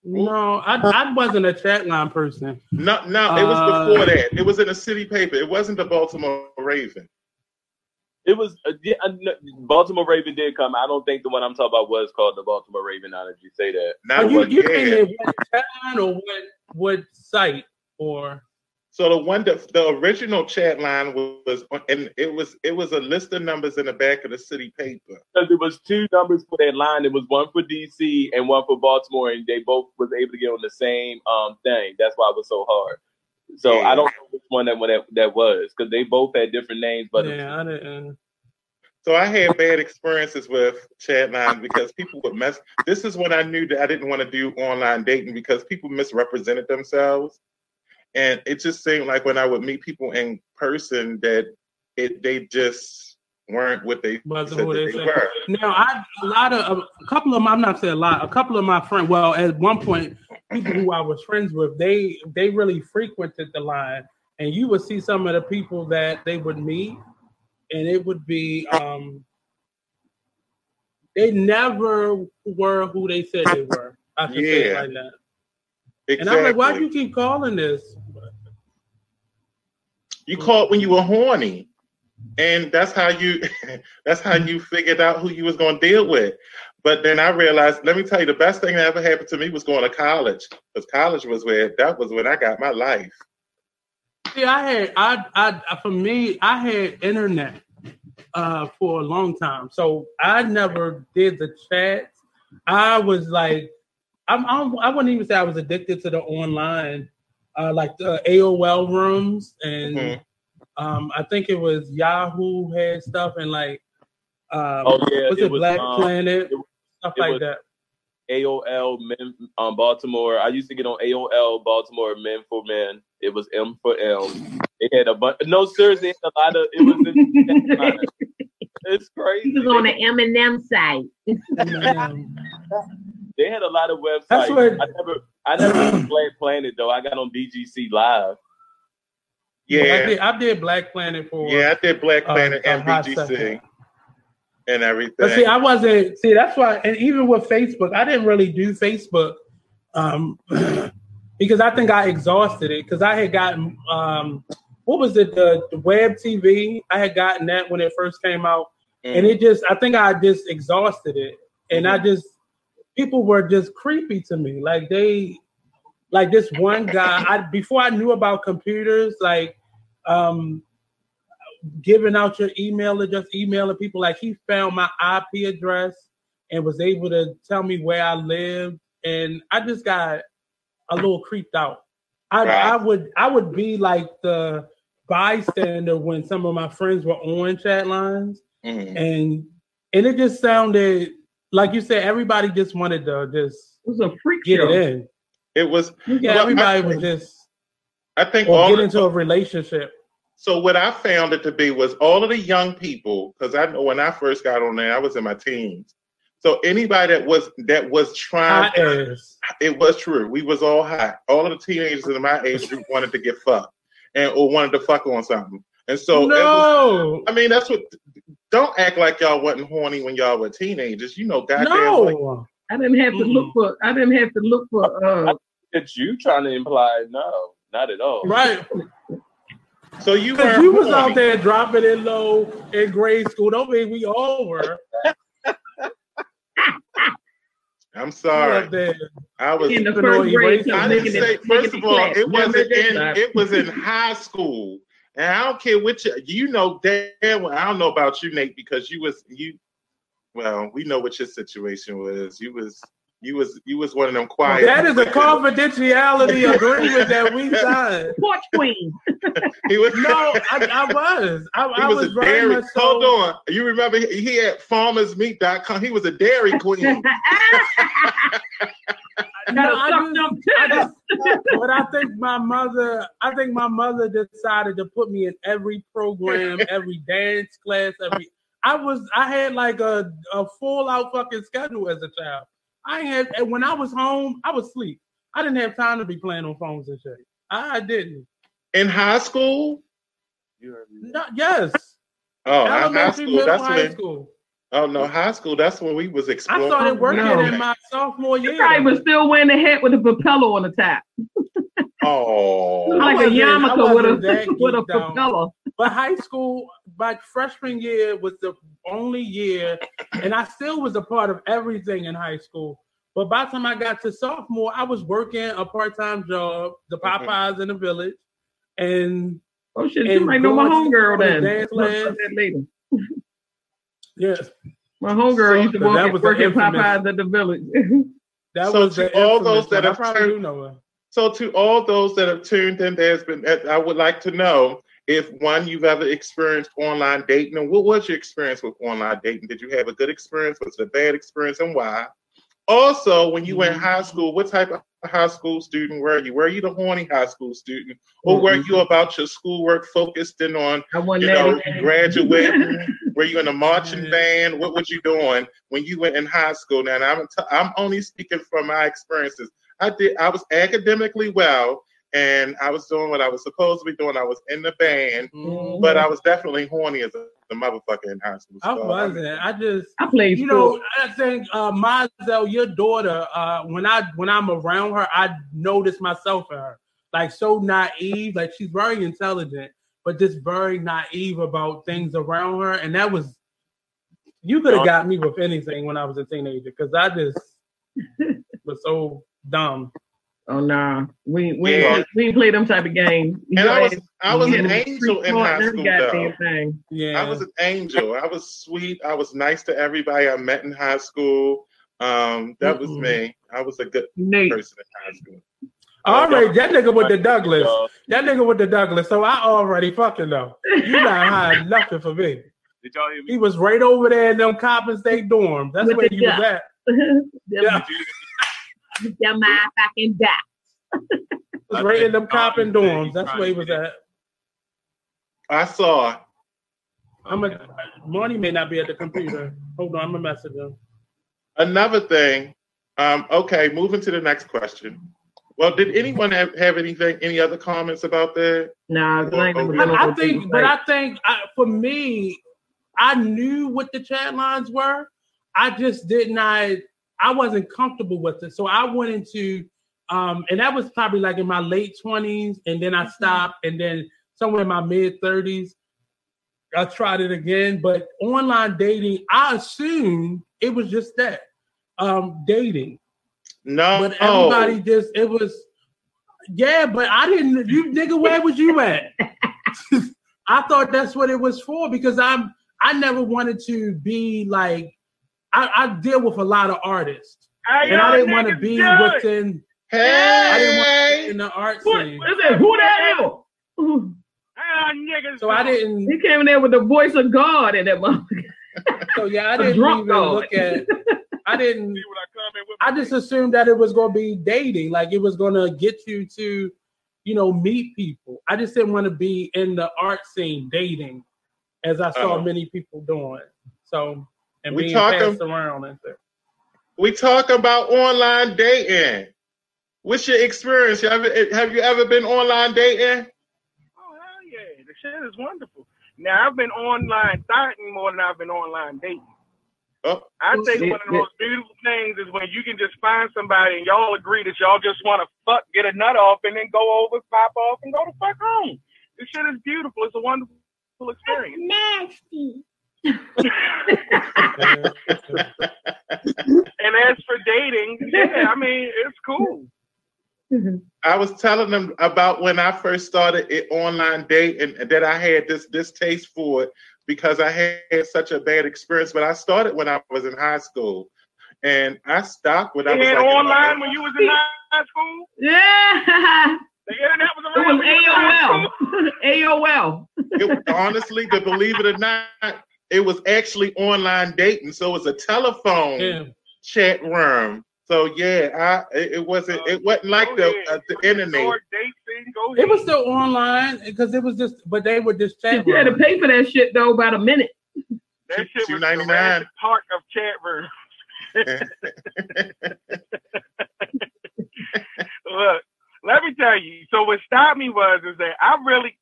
no, I I wasn't a chat line person. No, no, it was Uh, before that. It was in a city paper. It wasn't the Baltimore Raven. It was uh, yeah, uh, Baltimore Raven did come. I don't think the one I'm talking about was called the Baltimore Raven. Now that you say that, Now, you what- you yeah. mean what chat line or what what site or So the one that the original chat line was, and it was it was a list of numbers in the back of the city paper. because there was two numbers for that line. It was one for DC and one for Baltimore, and they both was able to get on the same um thing. That's why it was so hard. So Yeah. I don't know which one that one that, that was because they both had different names. But yeah, I didn't. So I had bad experiences with chat lines because people would mess. This is when I knew that I didn't want to do online dating because people misrepresented themselves, and it just seemed like when I would meet people in person that it they just weren't what they Wasn't said they said. were. Now, I a lot of a couple of my, I'm not saying a lot. A couple of my friends. Well, at one point, people who I was friends with, they they really frequented the line, and you would see some of the people that they would meet, and it would be um, they never were who they said they were. I can say it Yeah. like that. Exactly. And I'm like, why do you keep calling this? You called when you were horny and that's how you that's how you figured out who you was going to deal with but then i realized let me tell you the best thing that ever happened to me was going to college because college was where that was when i got my life See, I had I I for me, I had internet uh for a long time. So I never did the chats. I was like I'm, I'm I wouldn't even say I was addicted to the online uh like the AOL rooms and Mhm. Um, I think it was Yahoo had stuff and like, um, Oh yeah, was it, was, Black um, Planet, it- stuff it like was- that. AOL men um Baltimore. I used to get on AOL Baltimore Men for Men. It was M for M. It had a bunch. No, seriously, it had a lot of. It was. it's crazy. He was on the M and M site. Um, They had a lot of websites. That's what- I never. I never used Black Planet though. I got on BGC Live. I Yeah, did, I did Black Planet for yeah, I did Black uh, Planet a and BGC and everything. But see, I wasn't. See, that's why, and even with Facebook, I didn't really do Facebook um, because I think I exhausted it. Because I had gotten um, what was it, the, the web TV? I had gotten that when it first came out, Mm. and it just, I think I just exhausted it, and Mm-hmm. I just people were just creepy to me. Like they, like this one guy. I before I knew about computers, like. um giving out your email address, emailing people. Like he found my IP address and was able to tell me where I lived, and I just got a little creeped out. I, I would I would be like the bystander when some of my friends were on chat lines, Mhm. and and it just sounded like you said everybody just wanted to just It was a freak get show. it in. It was. Yeah, Well, everybody I, was just I think or all get the- into a relationship. So what I found it to be was all of the young people, because I know when I first got on there, I was in my teens. So anybody that was that was trying, Hot ass. it was true. We was all hot. All of the teenagers in my age group wanted to get fucked and or wanted to fuck on something. And so it was, no, I mean that's what. Don't act like y'all wasn't horny when y'all were teenagers. You know, goddamn. Like, no. I didn't have to look for. I didn't have to look for. Uh, That you trying to imply? No, not at all. Right. so you Because were you was out there dropping it low in grade school. Don't mean we all were. I'm sorry. I was. in the first grade. I didn't say. First of all, it wasn't in. It was in high school, and I don't care which. You know, damn. well, I don't know about you, Nate, because you was you. Well, we know what your situation was. You was. You was. You was one of them quiet. That is a confidentiality agreement that we signed. Porch queen. He was. No, I, I was. I, He I was, was, a dairy. much so. Hold on. You remember he, he had farmersmeat.com. He was a dairy queen. No, Gotta I just- I just- but I think my mother, I think my mother decided to put me in every program, every dance class, every. I was, I had like a, a full out fucking schedule as a child. I had, and when I was home, I was asleep. I didn't have time to be playing on phones and shit. I didn't. In high school? You heard me. No, yes. Oh, high school. middle, That's high when. school. Oh no, high school. That's when we was exploring. I started working No. in my sophomore year. You year. probably was still wearing the hat with a propeller on the top, Oh, like a wasn't- yarmulke with a with a geeked propeller. But high school, my freshman year was the only year, and I still was a part of everything in high school. But by the time I got to sophomore, I was working a part time job, the Mhm. Popeyes in the village, and Oh shit, And you might know my homegirl the then. dance We'll talk class. about yes, My homegirl So- used to But work, that at, work the at Popeyes at the village. that So was to all those that have probably turned- do know. So to all those that have tuned in, there's been. I would like to know if one you've ever experienced online dating, and what was your experience with online dating? Did you have a good experience? Was it a bad experience, and why? Also, when you were in mm-hmm. high school, what type of high school student were you? Were you the horny high school student, or were you about your schoolwork focused in on you know graduating? were you in a marching band? What were you doing when you were in high school? Now, I'm t- I'm only speaking from my experiences. I did. I was academically well, and I was doing what I was supposed to be doing. I was in the band, Mhm. but I was definitely horny as a, a motherfucker in high school. I So, wasn't. I just I played you sports. know, I think uh Mazel, your daughter, uh when I when I'm around her, I notice myself in her. Like so naive, like she's very intelligent, but just very naive about things around her. And that was you could have got me with anything when I was a teenager because I just was so dumb. Oh nah, we we Yeah. ain't, we ain't play them type of games. And I was I was an angel in high school though. Goddamn thing. Yeah. I was an angel. I was sweet. I was nice to everybody I met in high school. Um, that was me. I was a good Nate, person in high school. All right, that nigga with the Douglas. That nigga with the Douglas. So I already fucking know. You not hiding nothing for me. Did y'all hear me? He was right over there in them Coppin State dorms. That's With where the he was at. them, Yeah, them motherfucking duck. he was right in them Coppin dorms. That's where he was at. I saw. I'm a Marty may not be at the computer. Hold on, I'm gonna message him. Another thing. Um, okay, moving to the next question. Well, did anyone have, have anything, any other comments about that? No, I ain't never been on I, I think, but. I think I, for me, I knew what the chat lines were. I just did not. I wasn't comfortable with it, so I went into, um, and that was probably like in my late twenties, and then I stopped, and then somewhere in my mid thirties, I tried it again. But online dating, I assumed it was just that, um, dating. No. But everybody just it was yeah, but I didn't you nigga, where was you at? I thought that's what it was for because I'm I never wanted to be like I, I deal with a lot of artists. And I didn't want to be within I didn't want to be Hey. in the art Who, scene. is it, who that is? Ah, Ooh, So I didn't He came in there with the voice of God in that motherfucker. so yeah, I didn't even dog. look at I didn't I just assumed that it was going to be dating, like it was going to get you to, you know, meet people. I just didn't want to be in the art scene dating, as I saw Oh. many people doing. So and We being talking- passed around and stuff. We talk about online dating. What's your experience? You ever, eh, have you ever been online dating? Oh hell yeah, the shit is wonderful. Now I've been online dating more than I've been online dating. Oh, I think Yeah, one of the yeah. most beautiful things is when you can just find somebody and y'all agree that y'all just want to fuck, get a nut off, and then go over, pop off, and go to fuck home. This shit is beautiful. It's a wonderful experience. That's Nasty. And as for dating, yeah, I mean it's cool. I was telling them about when I first started it online dating and that I had this distaste for it because I had such a bad experience. But I started when I was in high school, and I stopped when I was had like in my- online when you was in high school. Yeah. The internet was It around. was was in high school? AOL. AOL. it, honestly, to believe it or not, it was actually online dating. So it was a telephone Yeah. chat room. So yeah, I it, it wasn't it wasn't like the uh, the internet. sword dates in, Go It was still online because it was just, but they were just chat. You had to pay for that shit though about a minute. That shit was the $2.99. Jurassic Park of chat room. Look, let me tell you. So what stopped me was is that I really,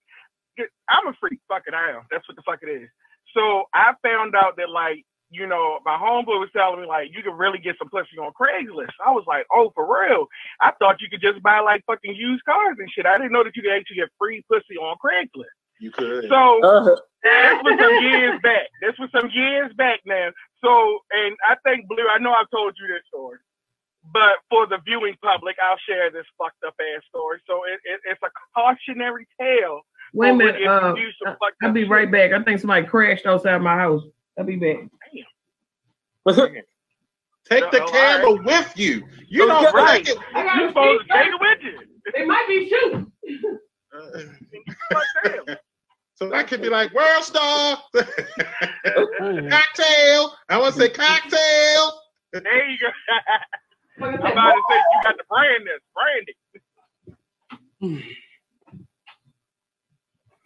I'm a freak. Fuck it, I am. That's what the fuck it is. So I found out that like, you know, my homeboy was telling me like you could really get some pussy on Craigslist. I was like, oh, for real? I thought you could just buy like fucking used cars and shit. I didn't know that you could actually get free pussy on Craigslist. You could. So uh-huh. this was some years back. This was some years back now. So, and I think Blue, I know I've told you this story, but for the viewing public, I'll share this fucked up ass story. So it, it, it's a cautionary tale. Wait a minute. Uh, you do I'll be shit. right back. I think somebody crashed outside my house. I'll be back. Take the Oh, all camera with you. You don't Yeah, right. take it. You supposed to take it with you. They might be shooting. Uh, so I could be like world star, cocktail. I want to say cocktail. There you go. I'm about to say you got the brand this, branding.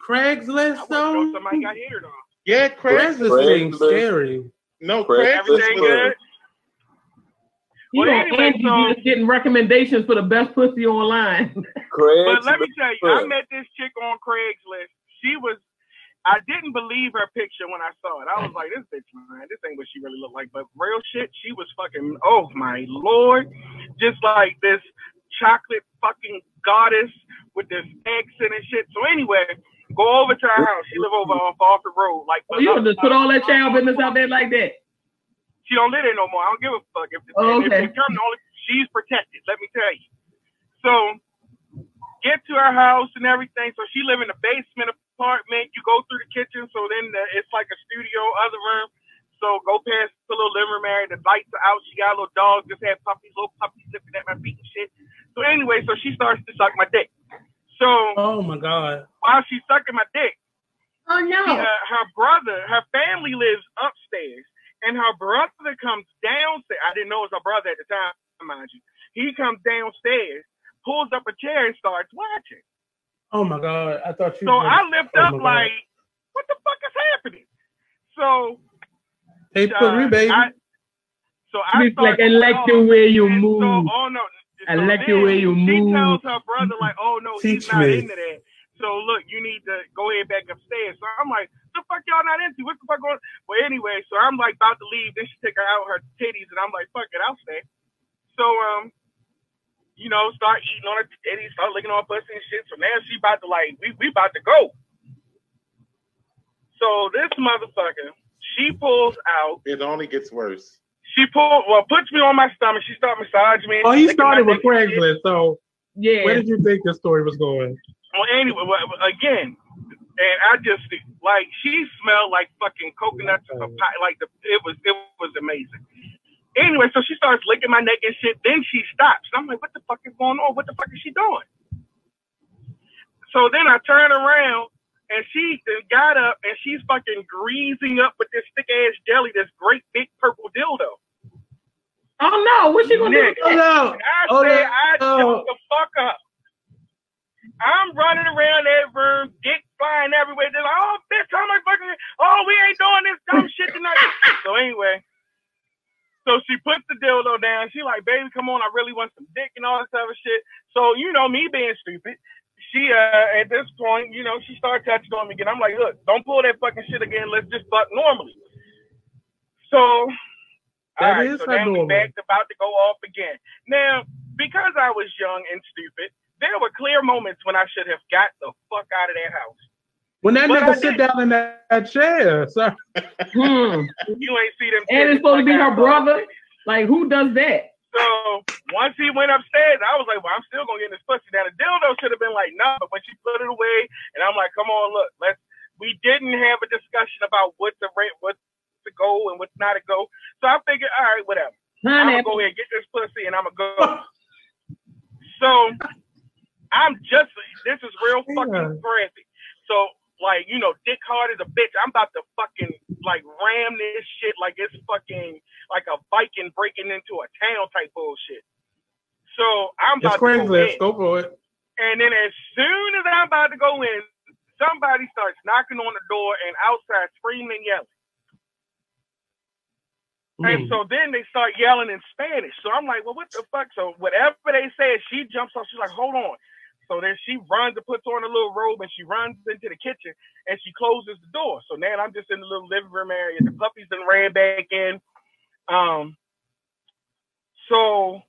I Craigslist want though. somebody got hit or Yeah, Craigslist. Craigslist seems Craigslist. scary. No, Craigslist Craigslist Everything good? You Well, know, anyway, Angie so- just getting recommendations for the best pussy online. Craigslist. But let me tell you, I met this chick on Craigslist. She was, I didn't believe her picture when I saw it. I was like, this bitch, man, this ain't what she really looked like. But real shit, she was fucking, oh my lord, just like this chocolate fucking goddess with this accent and shit. So anyway, go over to her house. She live over on Falford Road. Like, Oh, you just put all that uh, child business out there like that. She don't live there no more. I don't give a fuck. If, Oh, if, okay. if, if only, she's protected. Let me tell you. So get to her house and everything. So she live in the basement apartment. You go through the kitchen. So then the, it's like a studio, other room. So go past the little living room area. The lights are out. She got a little dog. Just had puppies, little puppies looking at my feet and shit. So anyway, so she starts to suck my dick. So Oh my god. while she's sucking my dick, Oh She, no. uh, her brother, her family lives upstairs, and her brother comes downstairs. I didn't know it was her brother at the time, mind you. He comes downstairs, pulls up a chair, and starts watching. Oh my god! I thought you. So were- I lift oh up like, what the fuck is happening? So, Hey, uh, Peru, baby. I, so I It's like, I like the way you move. So, oh no. I so like the way you She move. tells her brother like, oh no, he's not me. into that. So look, you need to go ahead back upstairs. So I'm like, the fuck y'all not into? What the fuck going? Well, anyway, so I'm like about to leave. Then she take her out her titties, and I'm like, fuck it, I'll stay. So um, you know, start eating on her titties, start licking on her pussy and shit. So now she about to like, we we about to go. So this motherfucker, she pulls out. It only gets worse. She pull well, puts me on my stomach. She start massaging me. oh, he started with dick and. Craigslist. So Yeah. where did you think this story was going? Well, anyway, again, and I just like she smelled like fucking coconuts and papaya. Like the it was it was amazing. Anyway, so she starts licking my neck and shit. Then she stops. And I'm like, what the fuck is going on? What the fuck is she doing? So then I turn around and she got up and she's fucking greasing up with this thick ass jelly, this great big purple dildo. Oh no, what she gonna Nick. do? With that? I Oh, said, no. I Oh. shut the fuck up. I'm running around that room, dick flying everywhere. They're like, oh, bitch, how am I fucking, oh, we ain't doing this dumb shit tonight. so anyway, so she puts the dildo down. She like, baby, come on, I really want some dick and all this other shit. So, you know, me being stupid, she, uh, at this point, you know, she started touching on me again. I'm like, look, don't pull that fucking shit again. Let's just fuck normally. So, That all right, is so her now we back about to go off again. Now, because I was young and stupid, there were clear moments when I should have got the fuck out of that house. When that But I nigga sit did. down in that, that chair, sir. Hmm. You ain't see them. And it's supposed to be her brother? them titties. Like who does that? So once he went upstairs, I was like, well, I'm still gonna get this pussy. Now the dildo should have been like, no, but when she put it away, and I'm like, come on, look, let's. We didn't have a discussion about what the rent, what to go, and what's not to go. So I figured, all right, whatever. I'm gonna go ahead and get this pussy, and I'm gonna go. so I'm just. This is real fucking graphic. So like, you know, Dick Hard is a bitch. I'm about to fucking like ram this shit like it's fucking like a Viking breaking into a town type bullshit. So I'm it's about to go in. Craigslist. Go for it. And then as soon as I'm about to go in, somebody starts knocking on the door and outside screaming and yelling. And Mm. so then they start yelling in Spanish. So I'm like, well, what the fuck? So whatever they say, she jumps off. She's like, hold on. So then she runs and puts on a little robe and she runs into the kitchen and she closes the door. So now I'm just in the little living room area. The puppies done ran back in. Um, so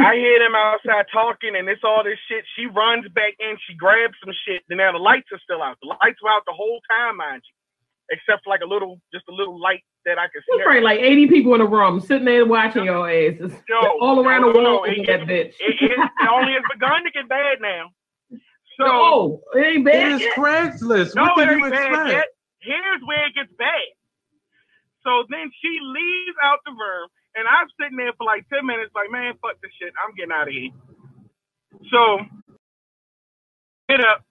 I hear them outside talking and it's all this shit. She runs back in. She grabs some shit. And now the lights are still out. The lights were out the whole time, mind you, except for like a little, just a little light that I could see. There's probably like 80 people in the room sitting there watching your asses. No, All around no, the world. wall no. It, in that bitch. it, it, it only has begun to get bad now. So oh, it ain't bad. is yet. Craigslist. no, what it you ain't bad expect? yet. Here's where it gets bad. So then she leaves out the room, and I'm sitting there for like ten minutes, like, man, fuck this shit. I'm getting out of here. So get up,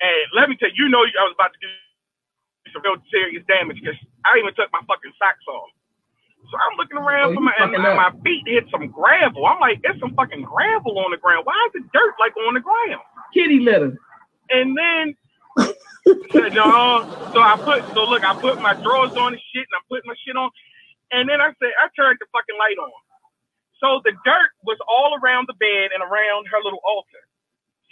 and let me tell you, you know, I was about to do some real serious damage because I even took my fucking socks off. So I'm looking around Oh, for my, and fucking my, feet hit some gravel. I'm like, there's some fucking gravel on the ground. Why is it dirt like on the ground? Kitty litter. And then no. So I put so look, I put my drawers on and shit, and I put my shit on. And then I said, I turned the fucking light on. So the dirt was all around the bed and around her little altar.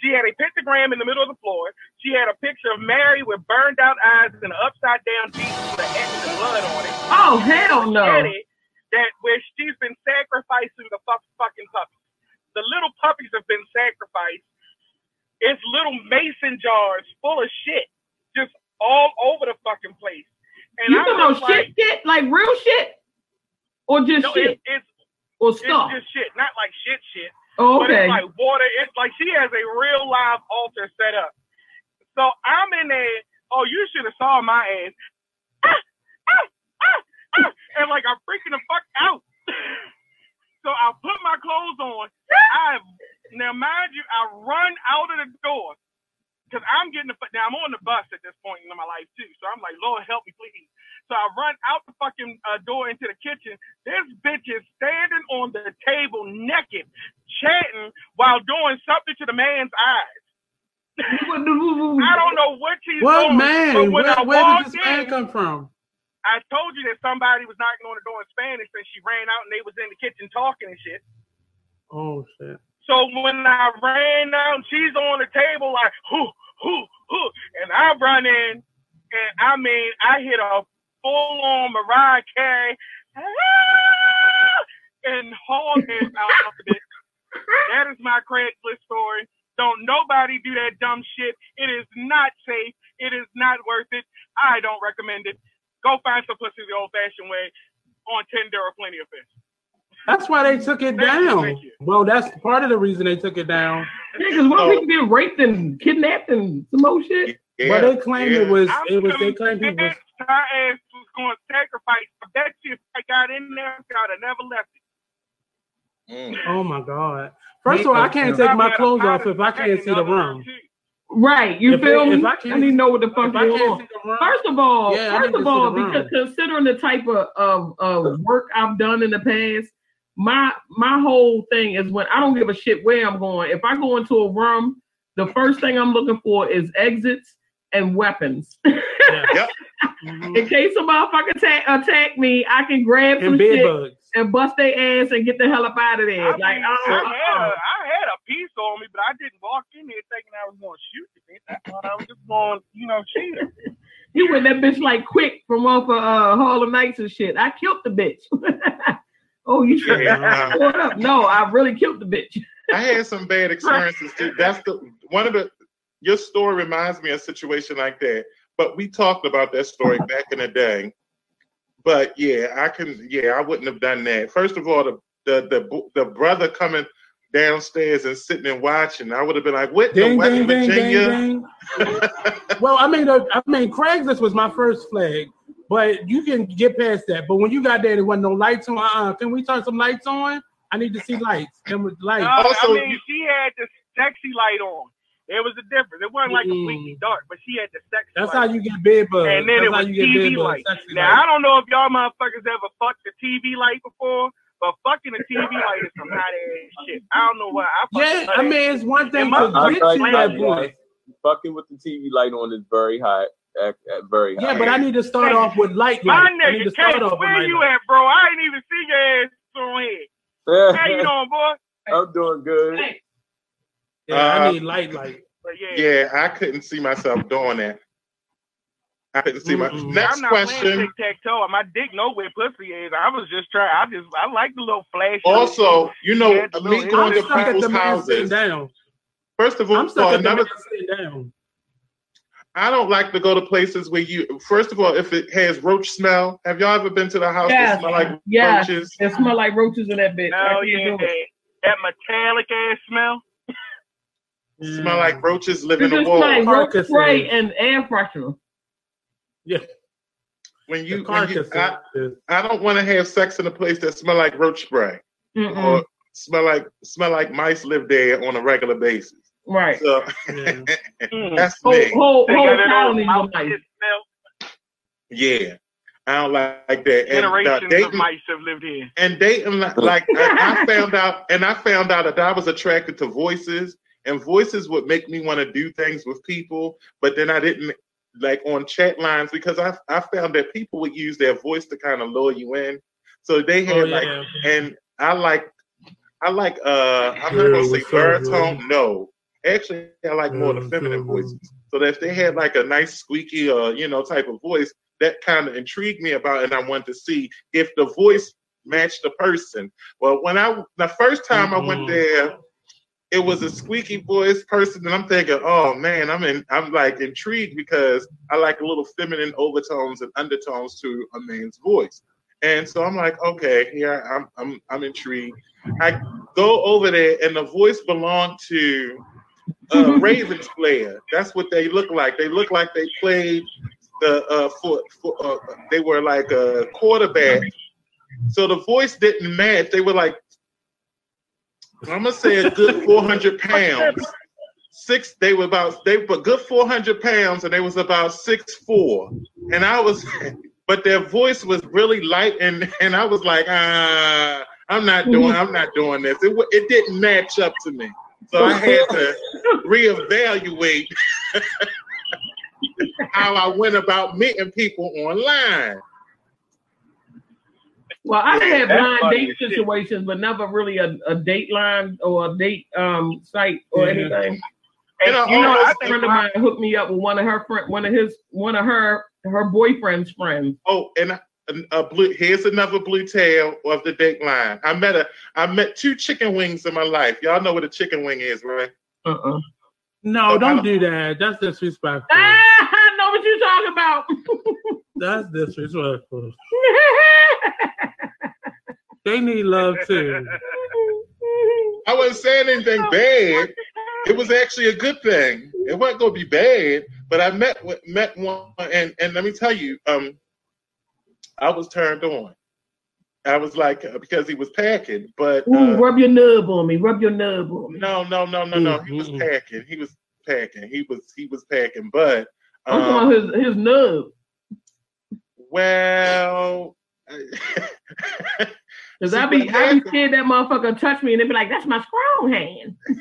She had a pentagram in the middle of the floor. She had a picture of Mary with burned out eyes and an upside down Jesus with an X and blood on it. Oh, hell no. That where she's been sacrificing the fuck, fucking puppies. The little puppies have been sacrificed. It's little mason jars full of shit, just all over the fucking place. And You talking about just like, shit, shit? Like real shit? Or just no, shit? it, it's or it's stuff? just shit, not like shit, shit. Oh, But it's like water. It's like she has a real live altar set up. So I'm in there. Oh, you should have saw my ass. Ah, ah, ah, ah, and like I'm freaking the fuck out. so I put my clothes on. I now mind you, I run out of the door. Because I'm getting the now I'm on the bus at this point in my life too. So I'm like, Lord help me, please. So I run out the fucking uh, door into the kitchen. This bitch is standing on the table naked, chatting while doing something to the man's eyes. I don't know what she's What doing. man? But when Where, I where did this man come from? I told you that somebody was knocking on the door in Spanish, and she ran out, and they was in the kitchen talking and shit. Oh shit. So when I ran out, she's on the table like, whoo, whoo, whoo. And I run in, and I mean, I hit a full on Mariah Carey "Ah!" and hauled it out of it. That is my Craigslist story. Don't nobody do that dumb shit. It is not safe. It is not worth it. I don't recommend it. Go find some pussy the old fashioned way on Tinder or Plenty of Fish. That's why they took it Thank you, down. thank you. Well, that's part of the reason they took it down. Yeah, because one Oh. people get raped and kidnapped and some more shit. Yeah, but they claim yeah. it was I'm it was they claim convinced people was her ass was going to sacrifice. I bet you if I got in there, I'd have never left it. Mm. oh my god. First of all, I can't take my clothes off if I can't see the room. Right, you If- feel if me? I I, can't- need to know what the fuck If I going can't on. see the room, First of all, Yeah, first of all, the room. because considering the type of, of of work I've done in the past, my my whole thing is when I don't give a shit where I'm going. If I go into a room, the first thing I'm looking for is exits and weapons. yeah. Mhm. in case a motherfucker attack, attack me, I can grab some and bed shit bugs. and bust their ass and get the hell up out of there. I, like, mean, uh, I, uh, had uh. a, I had a piece on me, but I didn't walk in there thinking I was going to shoot the bitch. I thought I was just going, you know, shoot her. You went that bitch like quick from off of uh, Harlem Nights and shit. I killed the bitch. oh, you should Yeah. What up? No, I really killed the bitch. I had some bad experiences too. That's the one of the your story reminds me of a situation like that. But we talked about that story back in the day. But yeah, I can yeah, I wouldn't have done that. First of all, the the the, the brother coming downstairs and sitting and watching, I would have been like, what the Ding, West ding, ding, Virginia? ding, ding. well, I mean, uh, I mean, Craigslist was my first flag, but you can get past that. But when you got there, there wasn't no lights on. Uh-uh. Can we turn some lights on? I need to see lights. Can we lights? No, Also, I mean, you- she had the sexy light on. It was a difference. It wasn't like Mm. completely dark, but she had the sexy That's light. how you get bed bugs. and then That's it was you get TV bed bugs. light. Now light. I don't know if y'all motherfuckers ever fucked the TV light before, but fucking the TV light is some hot ass shit. I don't know why. I Yeah, fucking I mean, it's one thing And to get you like that that, voice. Fucking with the TV light on is very hot. At, at very hot. Yeah, but I need to start off with light my. I need to nigga, start Kate, off with where light you light. at, bro? I ain't even see your ass on here. How you doing, boy? I'm doing good. Yeah, I Uh, need light light. But yeah, Yeah, I couldn't see myself doing that. I couldn't see my Mm-mm. next I'm not question. tic tac toe. My dick know where pussy is. I was just trying. I just I like the little flash. Also, you know, Yeah, me going to stuck people's sitting houses. down. First of all, I'm so stuck at the another man sitting down. I don't like to go to places where you. First of all, if it has roach smell, have y'all ever been to the house Yes, that smell like yes. roaches? It smell like roaches in that bitch. I No, yeah, that metallic ass smell. Smell like roaches live It in the just smell like wall. roach Carcasses. spray and air freshener. Yeah, When you, when you. I, I don't want to have sex in a place that smell like roach spray Mm-mm. or smell like smell like mice live there on a regular basis. Right. So Yeah. Mm. that's Whole, me. whole, They whole got that old colonies mouse of mice. Yeah, I don't like, like that. And uh, Generations of mice have lived here. and dating like, like I, I found out and I found out that I was attracted to voices and voices would make me want to do things with people but then I didn't like on chat lines because I I found that people would use their voice to kind of lure you in so they had Oh, like yeah. and I like I like uh I'm not gonna say what's up, baritone no actually I like more of the feminine voices so that if they had like a nice squeaky or you know type of voice that kind of intrigued me about it and I wanted to see if the voice matched the person. Well, when I the first time I went Mhm. there, it was a squeaky voice person, and I'm thinking, oh man, I'm in I'm like intrigued because I like a little feminine overtones and undertones to a man's voice. And so I'm like, okay, here I'm I'm I'm intrigued. I go over there and the voice belonged to a Ravens player. That's what they look like. They look like they played the uh for, for uh, they were like a quarterback. So the voice didn't match. They were like I'm gonna say a good 400 pounds. six. They were about they were a good four hundred pounds, and they was about six four. And I was, but their voice was really light, and and I was like, ah, I'm not doing, I'm not doing this. It it didn't match up to me, so I had to reevaluate how I went about meeting people online. Well, I Yeah, had blind date as shit. situations, but never really a, a date line or a date um site or Yeah. anything. You know, You know, all a friend of mine hooked me up with one of her friend, one of his, one of her her boyfriend's friends. Oh, and a blue. Here's another blue tail of the date line. I met a. I met two chicken wings in my life. Y'all know what a chicken wing is, right? Uh-uh. No, Oh, I don't don't- do that. That's disrespectful. Ah, I know what you're talking about. That's disrespectful. They need love too. I wasn't saying anything bad. It was actually a good thing. It wasn't gonna be bad. But I met with- met one, and and let me tell you, um, I was turned on. I was like uh, because he was packing, but Ooh, uh, rub your nub on me. Rub your nub on me. no, no, no, no, no. He was packing. He was packing. He was he was packing. But I'm um, talking about his his nub. well. Cause See, I be what I be happened- scared that motherfucker touch me and they be like, "That's my strong hand."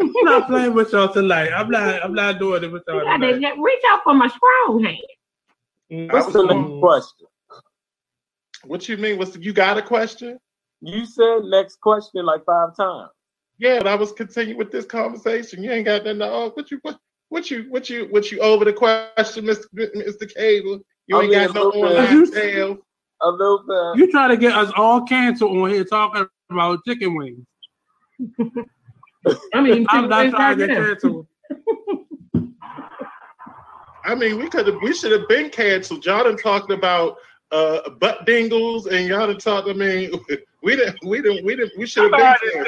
I'm not playing with y'all tonight. I'm not. I'm not doing it with y'all You gotta tonight. get- reach out for my strong hand. Mm. What's the next question? What you mean? What's you got a question? You said next question like five times. Yeah, but I was continuing with this conversation. You ain't got nothing to oh, what you what, what you what you what you over the question, Mr. Mr. Cable. You I ain't mean, got no a little online bit. sales. A little bit. You try to get us all canceled on here talking about chicken wings. I mean, I'm not trying to right get canceled. I mean, we could have we should have been canceled. Y'all done talked about uh butt dingles and y'all done talked. I mean, we didn't we didn't we didn't we should have been canceled.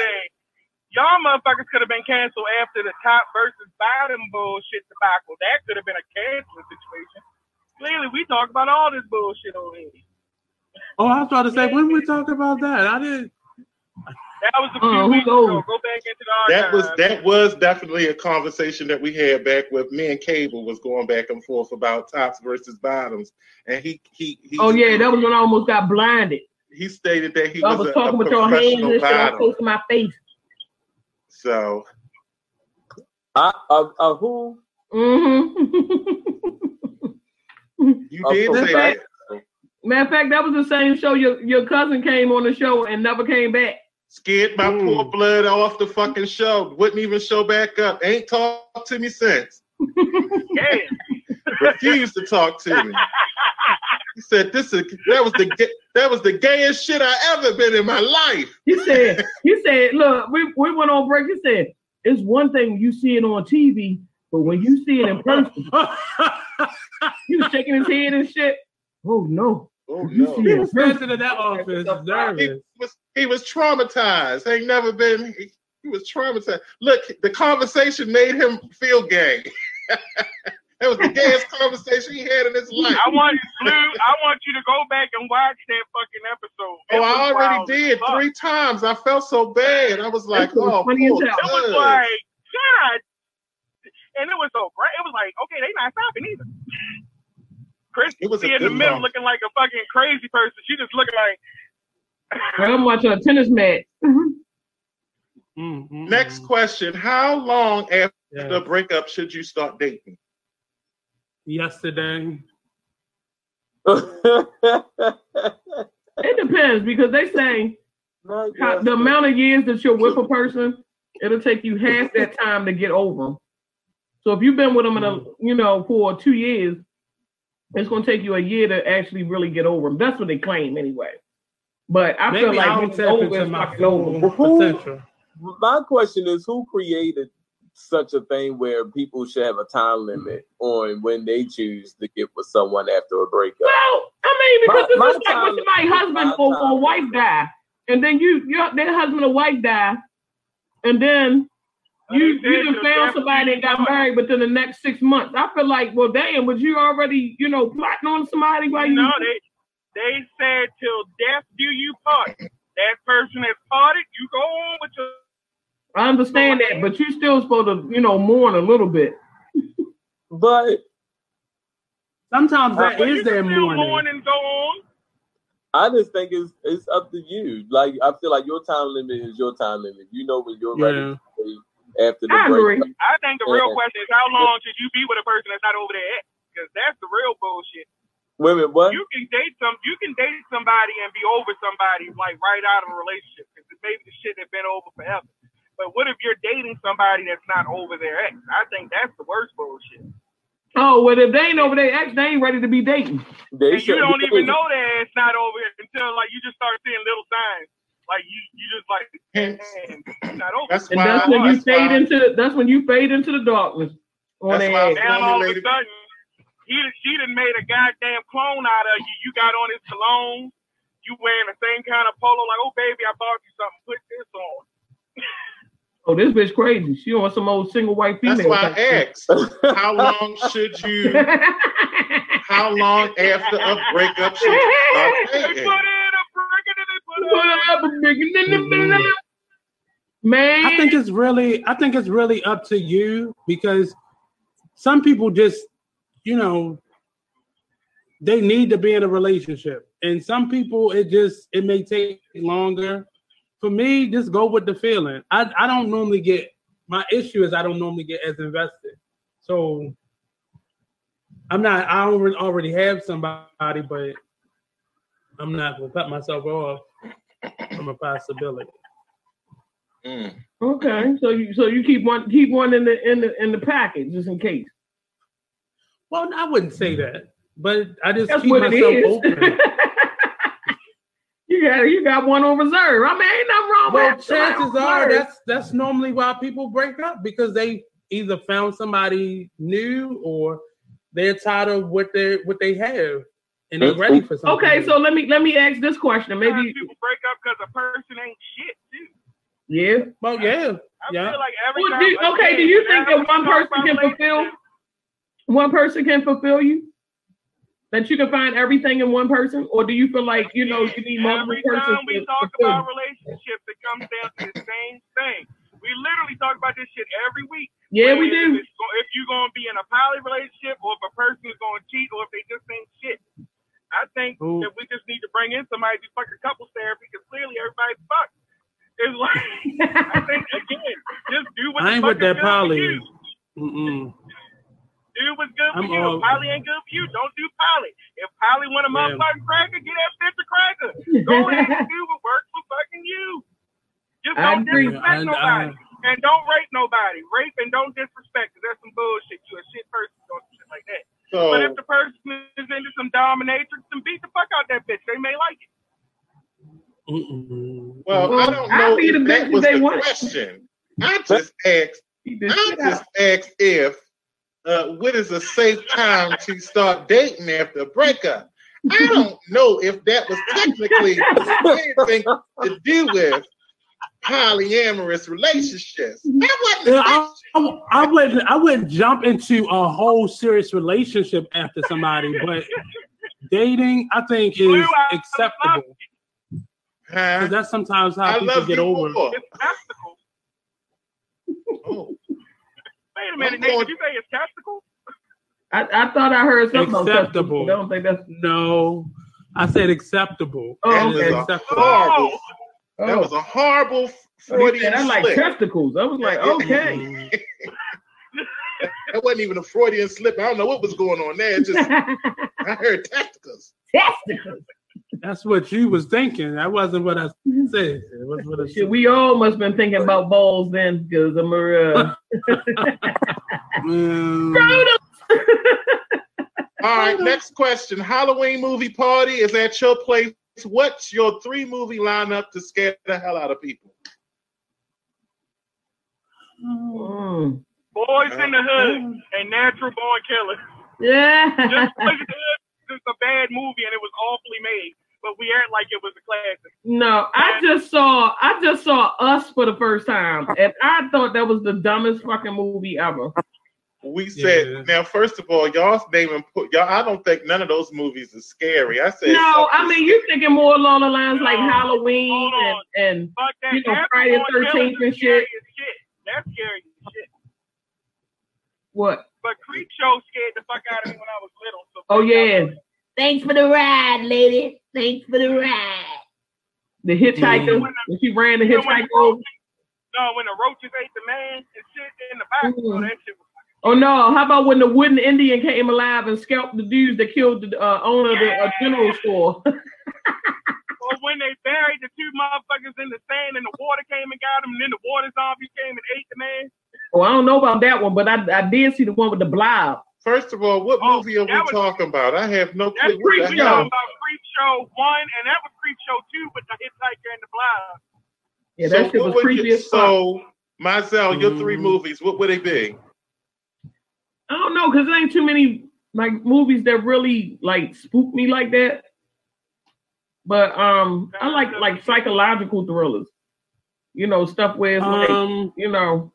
y'all motherfuckers could have been canceled after the top versus bottom bullshit debacle. That could have been a canceling situation. Clearly, we talk about all this bullshit over here. Oh, I was about to say when we talk about that. I didn't. That was a few Uh, who weeks ago. Go back into the That was that was definitely a conversation that we had back with me and Cable was going back and forth about tops versus bottoms, and he he, he Oh yeah, that was when I almost got blinded. he stated that he I was, was a, talking a with your hands and shit close to my face. So I, uh, uh, who? hmm you A did say that. Matter of fact, that was the same show your your cousin came on the show and never came back. Scared my Mm. poor blood off the fucking show. Wouldn't even show back up. Ain't talked to me since. Yeah. Refused to talk to me. He said this is that was the that was the gayest shit I ever been in my life. He said, he said, look, we, we went on break. He said, it's one thing when you see it on TV, but when you see it in person, he was shaking his head and shit. Oh no. Oh You no. see he was in president of that office. He was he was traumatized. Ain't never been he, he was traumatized. Look, the conversation made him feel gay. that was the gayest conversation he had in his life. I want Blue. I want you to go back and watch that fucking episode. It Oh, I already wild did fuck. three times. I felt so bad. I was like, was oh, funny poor hell. It was like God, and it was so great. It was like okay, they not stopping either. Chris It was a in the middle one. looking like a fucking crazy person. She just looking like I'm watching a tennis match. Mm, mm, Next question: How long after Yeah. the breakup should you start dating? Yesterday. It depends because they say how- the amount of years that you're with a person, it'll take you half that time to get over them. So if you've been with them in a, you know, for two years, it's going to take you a year to actually really get over them. That's what they claim anyway. But I feel like I'll when it's tap over, it's my fucking over. full potential. My question is, who created such a thing where people should have a time limit on when they choose to get with someone after a breakup? Well, I mean, because My- it's just my like when time- somebody's husband my or, time- or wife die, and then you, your their husband or wife die, and then you They you said done found death somebody and got married within the next six months. I feel like, well, damn, was you already, you know, plotting on somebody while you? no, they they said till death do you part. that person has parted, you go on with your. I understand that, but you still supposed to, you know, mourn a little bit. But Sometimes that is that But is their mourning. go on. I just think it's it's up to you. Like I feel like your time limit is your time limit. You know when you're ready Yeah. to say after the I break. agree. I think the real Yeah. question is how long should you be with a person that's not over their ex? Because that's the real bullshit. Women, what? You can date some, you can date somebody and be over somebody like right out of a relationship because maybe the shit has been over forever. But what if you're dating somebody that's not over their ex? I think that's the worst bullshit. Oh, well, if they ain't over their ex, they ain't ready to be dating. They and you don't even know that it's not over until like you just start seeing little signs. Like you, you just like, Hence, man, it's not over. that's And why. that's when you uh, fade why- into the, that's when you fade into the darkness. On That's why- ass. Now all of a sudden, he she done made a goddamn clone out of you. You got on his cologne. You wearing the same kind of polo. Like, oh baby, I bought you something. Put this on. Oh, this bitch crazy. She on some old single white female. That's why I asked. How long should you? How long after a breakup should you start They put in dating? Man, I think it's really I think it's really up to you because some people just, you know, they need to be in a relationship. And some people it just it may take longer. For me, just go with the feeling. I, I don't normally get my issue is I don't normally get as invested. So I'm not I already have somebody, but I'm not gonna cut myself off from a possibility. Mm. okay. So you so you keep one keep one in the in the in the packet just in case. Well, I wouldn't say that, but I just That's keep myself open. you got you got one on reserve. I mean, ain't nothing wrong well, with somebody chances are reserve. that's that's normally why people break up because they either found somebody new or they're tired of what they what they have and they're ready for something. Okay, so let me let me ask this question. Sometimes Maybe people break up because a person ain't shit too. yeah. well, yeah, I Yeah. feel like every Well, time. do- okay, do you think that one person can fulfill relationship, one person can fulfill you? That you can find everything in one person, or do you feel like you know you need multiple Every persons time we to talk fulfill about you? relationships, it comes down to the same thing. We literally talk about this shit every week. Yeah, we do. If, if you're going to be in a poly relationship, or if a person is going to cheat, or if they just ain't shit. I think Ooh. that we just need to bring in somebody to fuck a couples therapy because clearly everybody's fucked. It's like I think again, just do what I the ain't fuck with that is good for poly. you. Mm-mm. Do what's good for I'm you. all- If poly ain't good for you, don't do poly. If poly want a Yeah. motherfucking cracker, get that bitch a cracker. Go ahead and do what works for fucking you. Just don't agree. disrespect I- nobody. and don't rape nobody. Rape and don't disrespect, 'cause that's some bullshit. You a shit person doing shit like that. But if the person is into some dominatrix, then beat the fuck out that bitch. They may like it. Mm-mm. well, I don't I'll know be the if that was they the want. question. I just asked. I just out. asked if uh, what is a safe time to start dating after a breakup. I don't know if that was technically anything to do with polyamorous relationships. Mm-hmm. That wasn't Yeah, a I. I, I wouldn't I wouldn't jump into a whole serious relationship after somebody, but dating I think Blue is acceptable Huh? because that's sometimes how I people love get you over. more. It's testicle. Oh, Wait a minute, I'm Nate. Did you say it's testicle? I, I thought I heard something about Acceptable. testicles, I don't think that's. No, I said acceptable. Oh, that It is is okay. acceptable. horrible. Oh. Oh, That was a horrible Oh, he Freudian said, I like slip. testicles. I was like, okay. That wasn't even a Freudian slip. I don't know what was going on there. It just I heard testicles. testicles. That's what you was thinking. That wasn't what I said. It was what I said. we all must have been thinking about balls then, because I'm a. Uh, Mm. All right, next question. Halloween movie party is at your place. What's your three movie lineup to scare the hell out of people? Mm. Boyz n the Hood and Natural Born Killer. Yeah. Just because it's a bad movie and it was awfully made, but we act like it was a classic. No, I just saw I just saw Us for the first time, and I thought that was the dumbest fucking movie ever. We said Yeah. now. First of all, y'all naming put y'all. I don't think none of those movies are scary. I said No, I mean you're thinking more along the lines like Halloween and, and You know, Friday the 13th and shit. shit. That's scary as shit. what? But Creep Show scared the fuck out of me when I was little. So Oh yeah, Thanks for the ride, lady. Thanks for the ride. the hitchhiker. Mm. When she ran the You when hitchhiker. the no, when the roaches ate the man and shit in the back, Mm. oh, that shit was Oh no! How about when the wooden Indian came alive and scalped the dudes that killed the uh, owner of the uh, general store? Or when they buried the two motherfuckers in the sand and the water came and got them, and then the water zombie came and ate the man. oh, I don't know about that one, but I, I did see the one with the blob. First of all, what Oh, movie are we was- talking about? I have no clue. What Creep the Show about Creep Show one, and that was Creep Show two with the hitchhiker and the blob. Yeah, that So shit what was creepy you- as fuck. So, Mizell, your three Mhm. movies, what would they be? I don't know because there ain't too many like movies that really like spook me like that. But um, I like like psychological thrillers. You know, stuff where it's like Um, you know,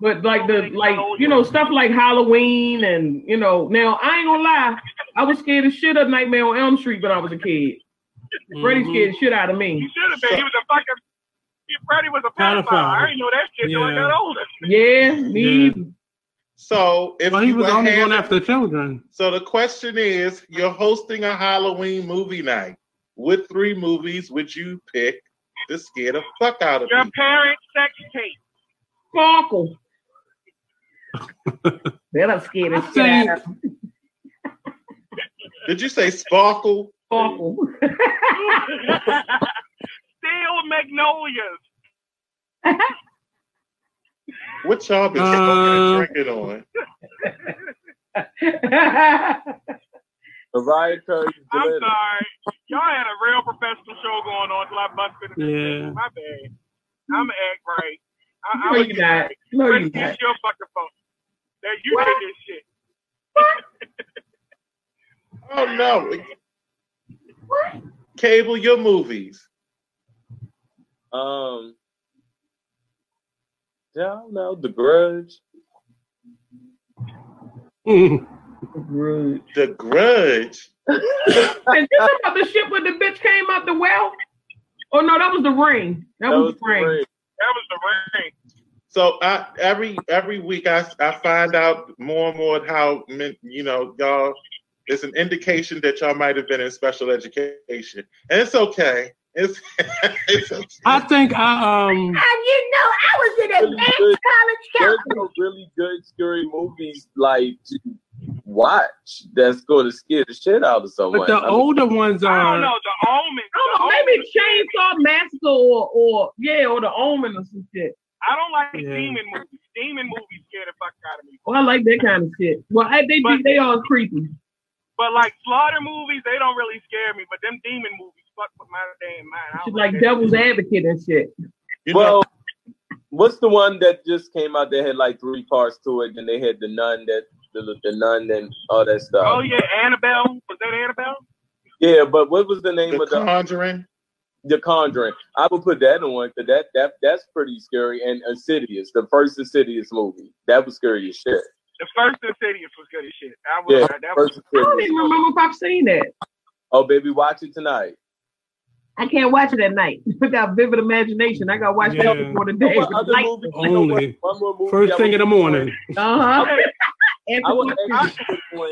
but like the like you know stuff like Halloween and you know. Now I ain't gonna lie, I was scared of shit of Nightmare on Elm Street when I was a kid. Freddie mhm. scared the shit out of He me. should have been. He was a fucking. He, Freddie was a pedophile. Pedophile. I didn't know that shit till I got older. Yeah, me. Yeah. So, if Well, he you was were only having- going after children. So the question is, you're hosting a Halloween movie night. What three movies would you pick to scare the fuck out of Your people? parents' sex tape. Sparkle. That I'm scared of shit out think- of Did you say Sparkle? Sparkle. Steel magnolias. What y'all been Uh, smoking and drinking on? Mariah I'm sorry. Y'all had a real professional show going on till I busted it. Yeah. My bad. I'm an act right. I, no, I'm you not. No, you Chris, not. use your fucking phone. That you What? did this shit. Oh no. What? Cable, your movies. Um, yeah, I don't know. The Grudge. Mm. Rude. The Grudge. And this about the shit when the bitch came out the well? Oh no, that was the ring. That, was, the ring. Ring. That was the ring. So I every every week I I find out more and more how you know y'all. It's an indication that y'all might have been in special education, and it's okay. It's it's okay. I think I um How you know I was in Really good. college There's no really good scary movies like to watch that's going to scare the shit out of someone. but the I mean, older ones I don't know. The Omen. I don't know, maybe Omen- Chainsaw Massacre or, or yeah, or the Omen or some shit. I don't like Yeah. demon movies. Demon movies scare the fuck out of me. Well, I like that kind of shit. Well, I, they But- they all creepy. But like slaughter movies, they don't really scare me. But them demon movies fuck with my damn mind. I like that Devil's shit. Advocate and shit. You know, well, what's the one that just came out that had like three parts to it? And they had the nun that the, the nun and all that stuff. Oh yeah, Annabelle. Was that Annabelle? Yeah, but what was the name The of the Conjuring. The Conjuring? I would put that on because that that that's pretty scary and Insidious, the first Insidious movie, that was scary as shit. The first Insidious was good as shit. I was, Yeah, that was I don't even remember if I've seen that. Oh, baby, watch it tonight. I can't watch it at night. I got vivid imagination. I got to watch Yeah. that before the day. What other Like, movie? you know what? Only. Movie first thing in the morning. uh-huh. I would After- actually put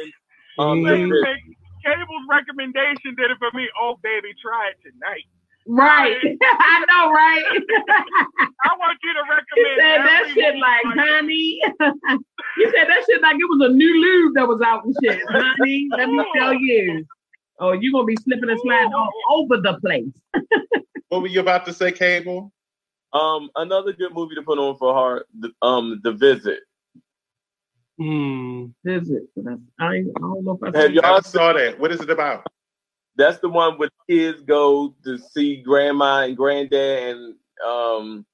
on, um, Mhm. the- Cable's recommendation did it for me. Oh baby, try it tonight. right. I know, right? I want you to He recommend. said that shit movie like, honey. he said that shit like it was a new lube that was out and shit. Honey, let me tell you. Oh, you gonna be slipping and sliding all over the place. What were you about to say, Cable? Um, another good movie to put on for her, the, um, The Visit. Hmm. Is it? I, I don't know if I Have y'all saw that. What is it about? That's the one where kids go to see grandma and granddad, and um,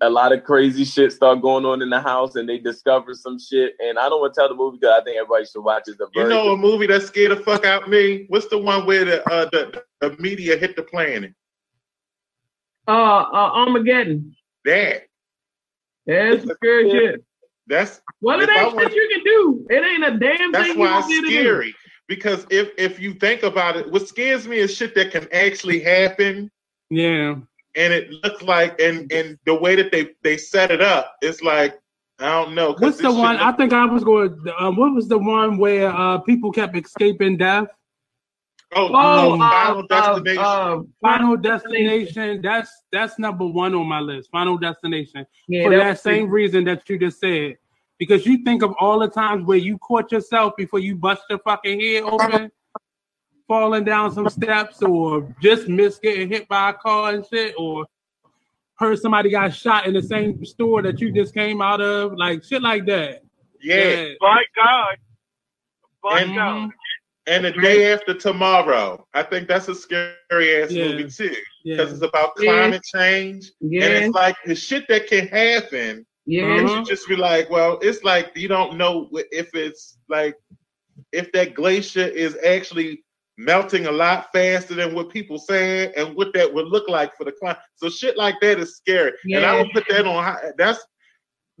a lot of crazy shit start going on in the house, and they discover some shit. And I don't want to tell the movie because I think everybody should watch it. The You know a movie that scared the fuck out me? What's the one where the uh, the, the media hit the planet? uh, uh Armageddon. That. That's some scary shit. That's Well, it If ain't were- shit you can do. It ain't a damn that's thing why it's scary. Because if if you think about it, what scares me is shit that can actually happen, Yeah. And it looks like and and the way that they they set it up, it's like I don't know. What's the one? I look- think I was going. Um, what was the one where uh, people kept escaping death? oh, Oh, um, uh, Final uh, Destination. uh, Final Destination. That's that's number one on my list. Final Destination. yeah, for that that was- same reason that you just said. Because you think of all the times where you caught yourself before you bust your fucking head open, falling down some steps, or just missed getting hit by a car and shit, or heard somebody got shot in the same store that you just came out of, like shit like that. yeah. By God. By And- God. And the day after tomorrow, I think that's a scary ass Yeah. movie too, yeah. because it's about Yeah. climate change, and it's like the shit that can happen. yeah. And you just be like, well, it's like you don't know if it's like if that glacier is actually melting a lot faster than what people saying, and what that would look like for the climate. So shit like that is scary, and I Yeah. would put that on. high- That's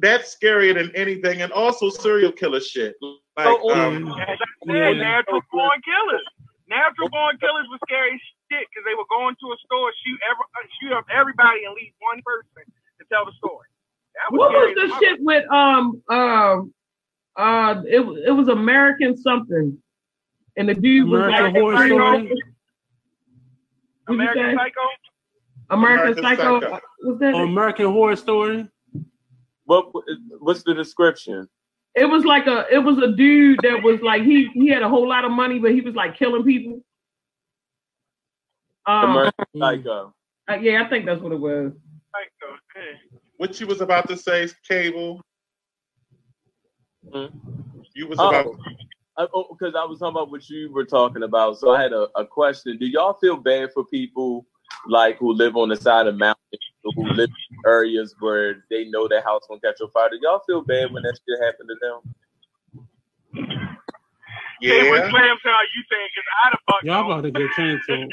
that's scarier than anything, and also serial killer shit. Like, So, um, And that's Yeah. natural born killers. Natural born killers was scary shit because they would go into a store, shoot every, uh, shoot up everybody, and leave one person to tell the story. Was What was the shit with um uh uh it it was American something, and the dude was American like Horror Psycho. Story? American? Psycho? American, American Psycho. Psycho. Was that? American Horror Story. What what's the description? it was like a it was a dude that was like he he had a whole lot of money, but he was like killing people. Um, American Psycho. uh, yeah, I think that's what it was. Psycho. yeah. what you was about to say, Cable? Hmm? You was Oh. about. Because oh, I was talking about what you were talking about. So I had a, a question. Do y'all feel bad for people like who live on the side of mountains, who live in areas where they know their house gonna catch on fire? Do y'all feel bad when that shit happened to them? Hey, what Yeah. Slam Town you saying? Because I the fuck Y'all know. about to get canceled.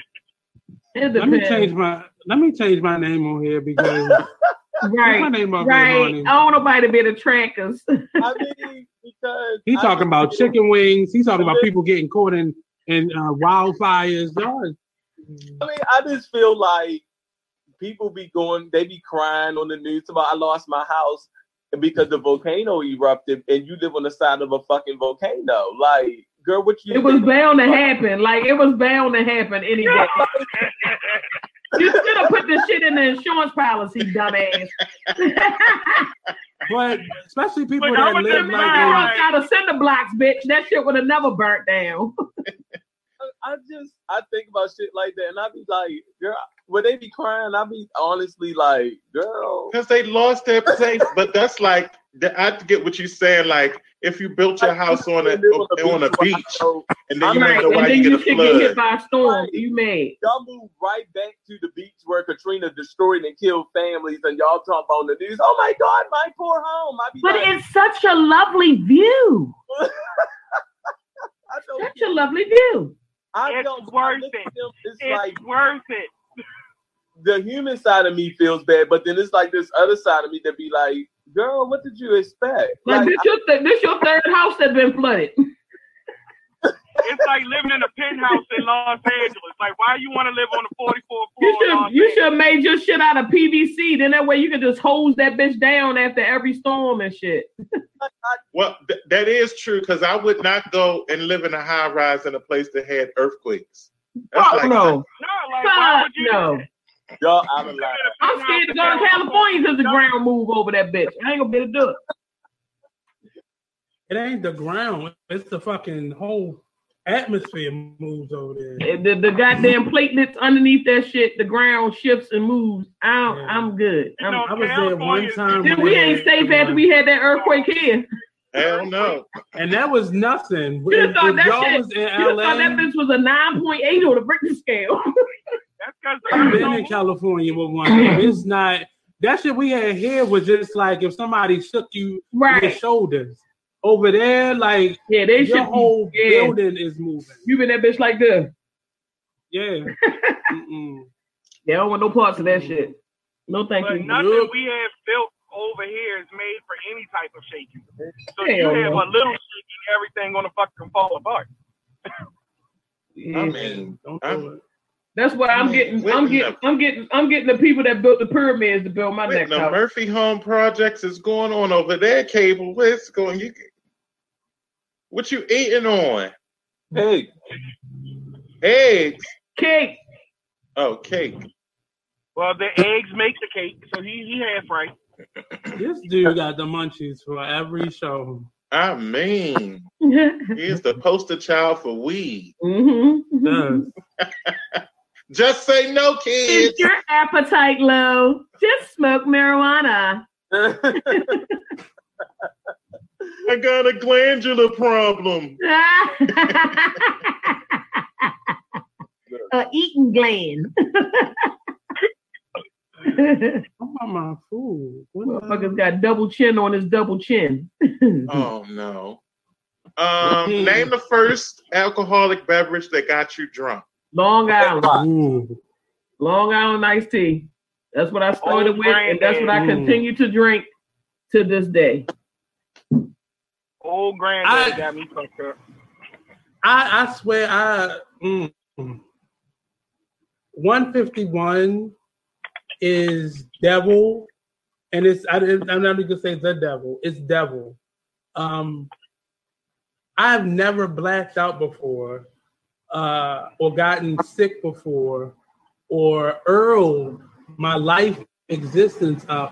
Let me change my let me change my name on here because my Right, name up right. here, I don't want nobody to be the trackers. I mean, because He's I talking about just chicken wings. He's talking about people getting caught in in uh, wildfires. Y'all, I mean, I just feel like people be going, they be crying on the news about I lost my house because the volcano erupted, and you live on the side of a fucking volcano. Like, girl, what you? It was bound to happen. Like it was bound to happen any day. You should have put this shit in the insurance policy, dumbass. but especially people But that live tell Them you like why. in, insurance got a cinder blocks, bitch. That shit would have never burnt down. I just I think about shit like that, and I be like, girl, would they be crying, I be honestly like, girl. Because they lost their place, but that's like the- I get what you're saying. Like if you built your house on a on a beach, and then you right, wonder and why then you you get a should get hit by a storm. Right. You mad? y'all move right back to the beach where Katrina destroyed and killed families, and y'all talk on the news. Oh my God, my poor home. I be But like, it's such a lovely view. I Such a lovely view. I It's don't worth I it. It's, It's like worth it. The human side of me feels bad, but then it's like this other side of me that be like, girl, what did you expect? Like, Like, this, your th- this your third house that's been flooded. It's like living in a penthouse in Los Angeles. Like, why you want to live on the 44th floor? You should you should have made your shit out of PVC. Then that way you can just hose that bitch down after every storm and shit. Well, th- that is true because I would not go and live in a high rise in a place that had earthquakes. That's Fuck like- no. No, like, why Fuck would you? no. Y'all out of line. I'm scared to go to California because the ground move over that bitch. I ain't gonna be able to do it. it ain't the ground. It's the fucking whole atmosphere moves over there. The, the goddamn platelets underneath that shit, the ground shifts and moves. I'm, Yeah. I'm good. I'm, I was there one time. then we ain't safe after we had that earthquake here. Hell no. and that was nothing. You If, thought if that y'all shit- was in You thought that bitch was a 9.8 on the Richter scale. That's because I've been in California with one. Mm-hmm. It's not that shit we had here was just like if somebody shook you in the shoulders. Over there, like Yeah, they your should whole yeah. building is moving. You been that bitch like this. Yeah. Mm-mm. Yeah, I don't want no parts of that shit. No thank But you. nothing Look. we have built over here is made for any type of shaking. So Hell you have a little shaking, everything gonna fucking fall apart. I mean, Don't I'm- do it. That's why I'm getting, wait I'm getting, minute. I'm getting, I'm getting the people that built the pyramids to build my Wait, next the house. Murphy Home Projects is going on over there, Cable. What's going? You, what you eating on? Hey, Eggs? Cake. Oh, cake. Well, the eggs make the cake, so he he half right. This dude got the munchies for every show. I mean, he's the poster child for weed. mm-hmm. Yes. Just say no, kids. Is your appetite low? Just smoke marijuana. I got a glandular problem. a eating gland. I'm on my food. What the hell? Motherfucker's got double chin on his double chin. Oh no. Um, name the first alcoholic beverage that got you drunk. Long Island. Long Island iced tea. That's what I started Old with, and that's what I continue to drink to this day. Old granddad I- got me fucked up. I, I swear I mm, mm. 151 is devil and it's I, I'm not even gonna say the devil it's devil um I've never blacked out before uh or gotten sick before or earled my life existence up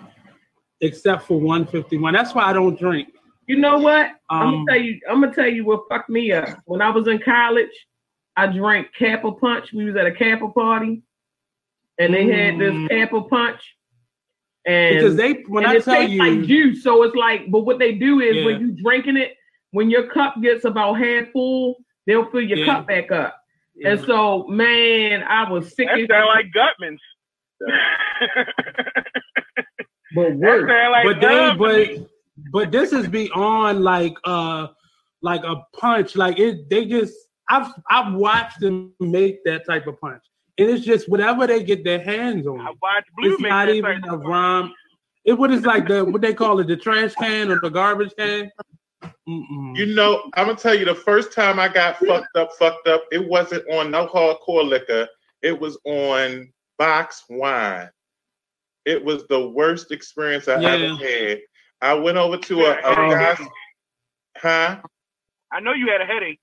except for 151 that's why I don't drink You know what? I'm um gonna tell you. I'm gonna tell you what fucked me up. When I was in college, I drank Kappa Punch. We was at a Kappa party, and they had this Mm. Kappa Punch. And because they when I it tell tastes you like juice, so it's like. But what they do is Yeah. when you drinking it, when your cup gets about half full, they'll fill your Yeah. cup back up. And so, man, I was sick. That as sound like Gutman's. but worse. sound like but they but but this is beyond like uh like a punch like it they just i've i've watched them make that type of punch and it's just whatever they get their hands on I watched Blue it's make not that even type a of- rhyme it what is like the what they call it the trash can or the garbage can Mm-mm. You know, I'm gonna tell you the first time I got fucked up, fucked up, it wasn't on no hardcore liquor. It was on box wine. It was the worst experience I Yeah. ever had. I went over to a, a Yeah, guy's, huh? I know you had a headache.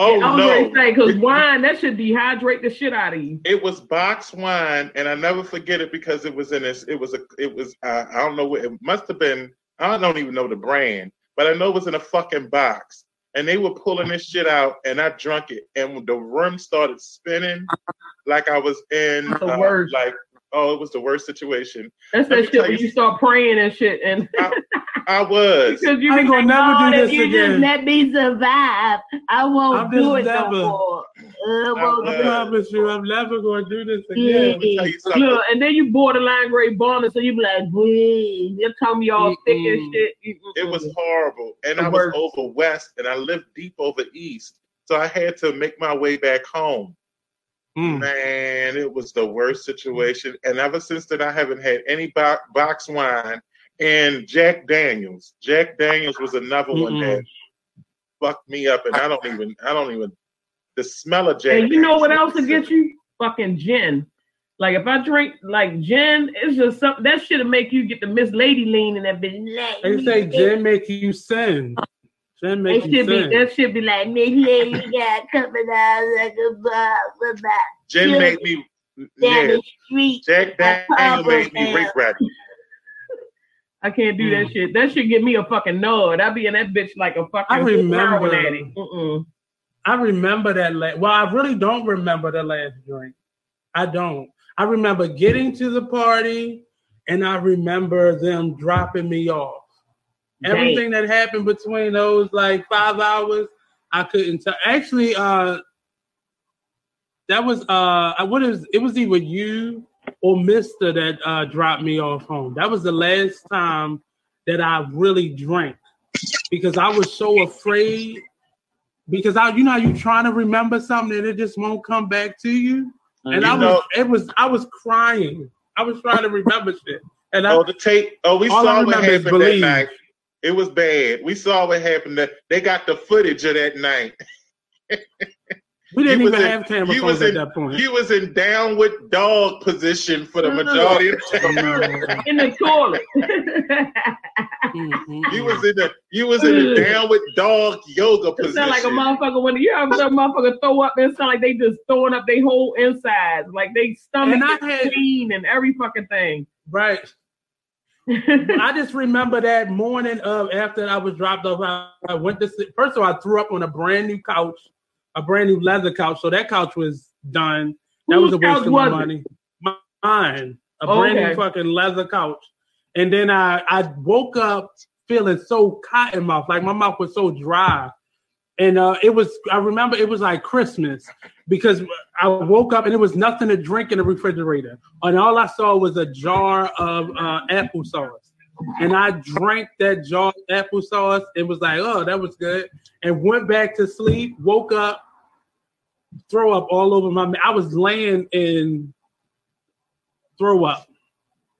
Oh I was no! to say because wine that should dehydrate the shit out of you. It was box wine, and I never forget it because it was in this. It was a. It was. Uh, I don't know what it must have been. I don't even know the brand, but I know it was in a fucking box. And they were pulling this shit out, and I drunk it, and the room started spinning, like I was in The uh, worst. like oh, it was the worst situation. That's Let that shit when you- you start praying and shit, and I was. because you I ain't gonna like, never Lord, do if this you just again. let me survive, I won't I'm do it never- no more. I won't i promise you i'm never going to do this again Let me tell you something. look, and then you borderline grade bonus, so you be like, breathe. Your tummy all thick and shit. Mm-mm. It was horrible. And The I was worst. over west and I lived deep over east. So I had to make my way back home. Mm. Man, it was the worst situation. And ever since then, I haven't had any bo- box wine. And Jack Daniels. Jack Daniels was another one that fucked me up. And I don't even, I don't even, the smell of Jack And you know what else Daniels will get you? Fucking gin. Like if I drink like gin, it's just something that should make you get the Miss Lady lean in that bitch. They say gin make you sin gin That make you should be sin that should be like Miss Lady got coming out like a blah blah Jen Yeah. made me, down yeah, the street. Jack Daniels made me rape ready. I can't do that mm. shit. That should give me a fucking nod. I be in that bitch like a fucking I remember-. I remember that. La- well, I really don't remember the last drink. I don't. I remember getting to the party, and I remember them dropping me off. Everything that happened between those like five hours, I couldn't tell. Actually, uh, that was uh, what is it was either you or Mister that uh dropped me off home. That was the last time that I really drank because I was so afraid because I, you know, how you trying to remember something and it just won't come back to you. And You I was, know- it was, I was crying. I was trying to remember shit. And I, Oh, the tape. Oh, we saw what happened that night. It was bad. We saw what happened. That they got the footage of that night. we didn't was even in- have camera you phones was at in- that point. You was in downward dog position for the majority of the time. In the toilet. You was in the you was in the downward dog yoga It position. sound like a motherfucker when you have some motherfucker throw up, it sound like they just throwing up their whole insides, like they stomach And had- clean and every fucking thing. right. I just remember that morning of after I was dropped off. I, I went to sleep. First of all, I threw up on a brand new couch, a brand new leather couch. So that couch was done. That was a Whose waste of my it? money. Mine, a Oh, brand okay. new fucking leather couch. And then I I woke up feeling so cotton mouth, like my mouth was so dry. And uh, it was, I remember it was like Christmas because I woke up and there was nothing to drink in the refrigerator. And all I saw was a jar of uh, applesauce. And I drank that jar of applesauce and was like, oh, that was good. And went back to sleep, woke up, throw up all over my, I was laying in throw up.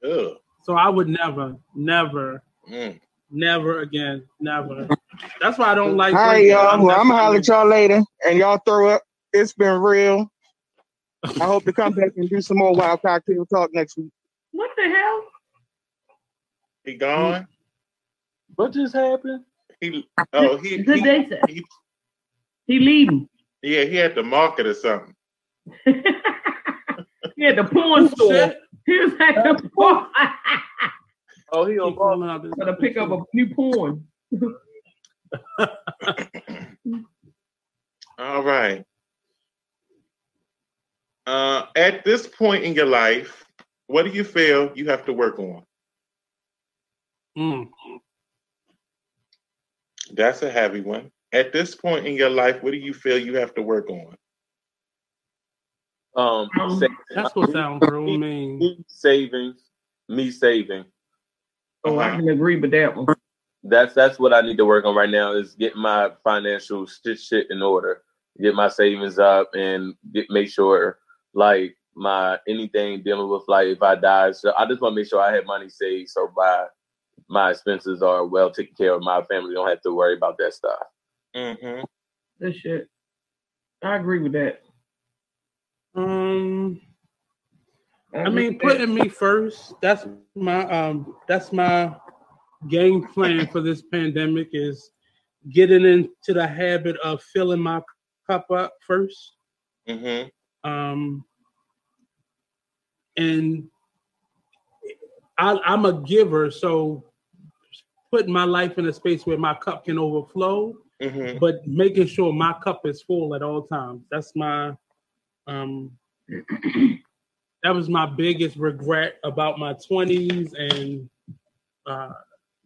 Ugh. So I would never, never, Mm. never again, never. That's why I don't like. All right, drinking. y'all. Well, I'm gonna holler at y'all later, and y'all throw up. It's been real. I hope to come back and do some more wild cocktail talk next week. What the hell? He gone. What just happened? He oh he, Good he, day, sir. he He leaving. Yeah he had the market or something. he at the porn store. Shit. He was at the porn Oh, he on Keep calling out this- to pick up a new porn. All right. Uh, at this point in your life, what do you feel you have to work on? Mm. That's a heavy one. At this point in your life, what do you feel you have to work on? Um, Um, That's what sounds real mean. me savings, me saving. Oh, I can agree with that one. That's that's what I need to work on right now is get my financial shit shit in order, get my savings up, and get make sure like my anything dealing with like if I die. So I just want to make sure I have money saved so my my expenses are well taken care of. My family don't have to worry about that stuff. Mm-hmm. This shit. I agree with that. Um, I agree mean, with that. putting me first. That's my um. That's my game plan for this pandemic is getting into the habit of filling my cup up first. Mm-hmm. um, and I, I'm a giver, so putting my life in a space where my cup can overflow, Mm-hmm. but making sure my cup is full at all times. That's my um, that was my biggest regret about my 20s and uh,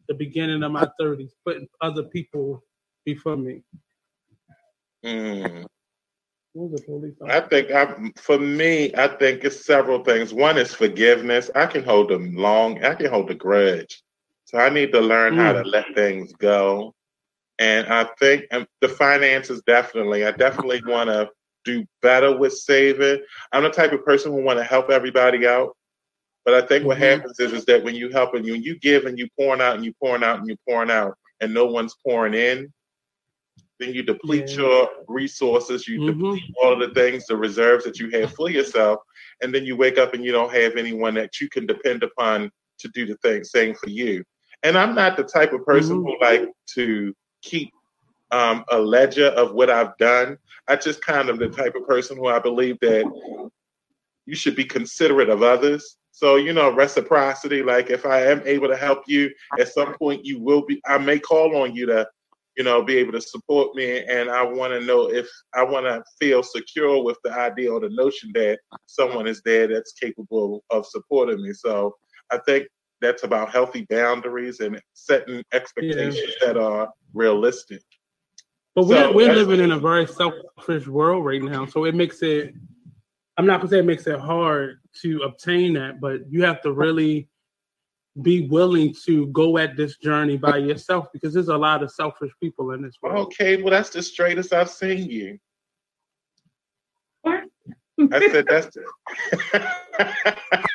the beginning of my 30s, putting other people before me. Mm. What was the police I think I, for me, I think it's several things. One is forgiveness. I can hold them long, I can hold a grudge. So I need to learn how to let things go. And I think um, the finances definitely, I definitely want to do better with saving. I'm the type of person who want to help everybody out. But I think what Mhm. happens is, is that when you help and you, you give and you pouring out and you pouring out and you pouring out and no one's pouring in, then you deplete Yeah. your resources, you Mhm. deplete all of the things, the reserves that you have for yourself, and then you wake up and you don't have anyone that you can depend upon to do the thing, same for you. And I'm not the type of person Mhm. who like to keep um, a ledger of what I've done. I just kind of the type of person who I believe that you should be considerate of others. So, you know, reciprocity, like if I am able to help you at some point, you will be, I may call on you to, you know, be able to support me. And I want to know if I want to feel secure with the idea or the notion that someone is there that's capable of supporting me. So I think that's about healthy boundaries and setting expectations that are realistic. But we're, So, we're living in a very selfish world right now. So it makes it, I'm not going to say it makes it hard to obtain that, but you have to really be willing to go at this journey by yourself because there's a lot of selfish people in this world. Okay, well, that's the straightest I've seen you. What? I said that's the,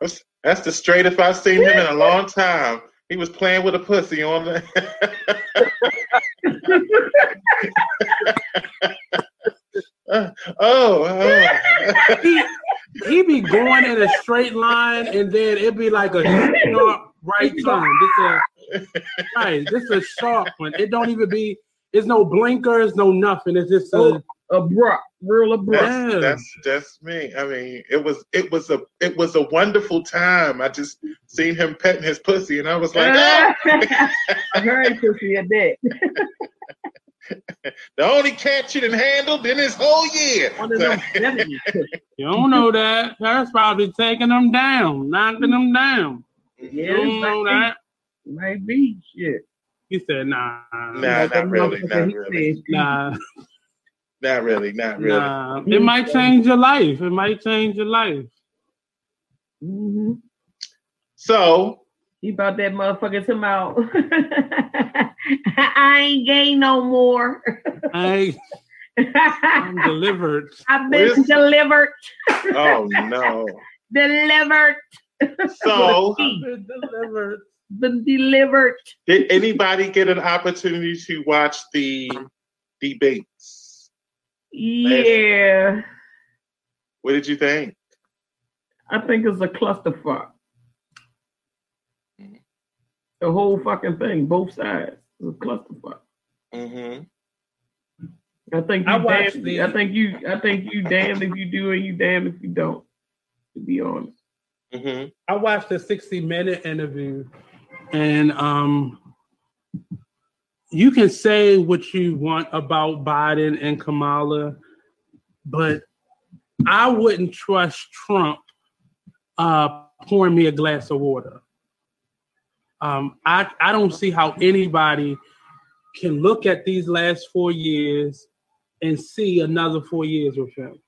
That's, that's the straightest I've seen him in a long time. He was playing with a pussy on the. oh, oh. he, he be going in a straight line and then it'd be like a sharp right turn. This a right, this a sharp one. It don't even be it's no blinkers, no nothing. It's just a oh, abrupt, real abrupt. That's, that's that's me. I mean, it was it was a it was a wonderful time. I just seen him petting his pussy, and I was like, oh, I heard pussy at that. the only cat you done handled in this whole year. One of them 70s. you don't know that. That's probably taking them down, knocking them down. Yeah, You don't know that. Might be shit. He said, nah. Nah, not really, not really, Nah, not really, not really. nah. It might change your life. It might change your life. hmm So He about that motherfucker to out. I ain't gay no more. I, I'm delivered. I've been Where's- delivered. oh no. Delivered. So Been delivered. Been delivered. did anybody get an opportunity to watch the debates? Yeah. What did you think? I think it's a clusterfuck. The whole fucking thing, both sides, is a clusterfuck. Mm-hmm. I think you I watched the- I think you I think you damned if you do and you damned if you don't. To be honest. Mm-hmm. I watched a 60 minute interview and um you can say what you want about Biden and Kamala, but I wouldn't trust Trump uh pouring me a glass of water. Um I, I don't see how anybody can look at these last four years and see another four years with him.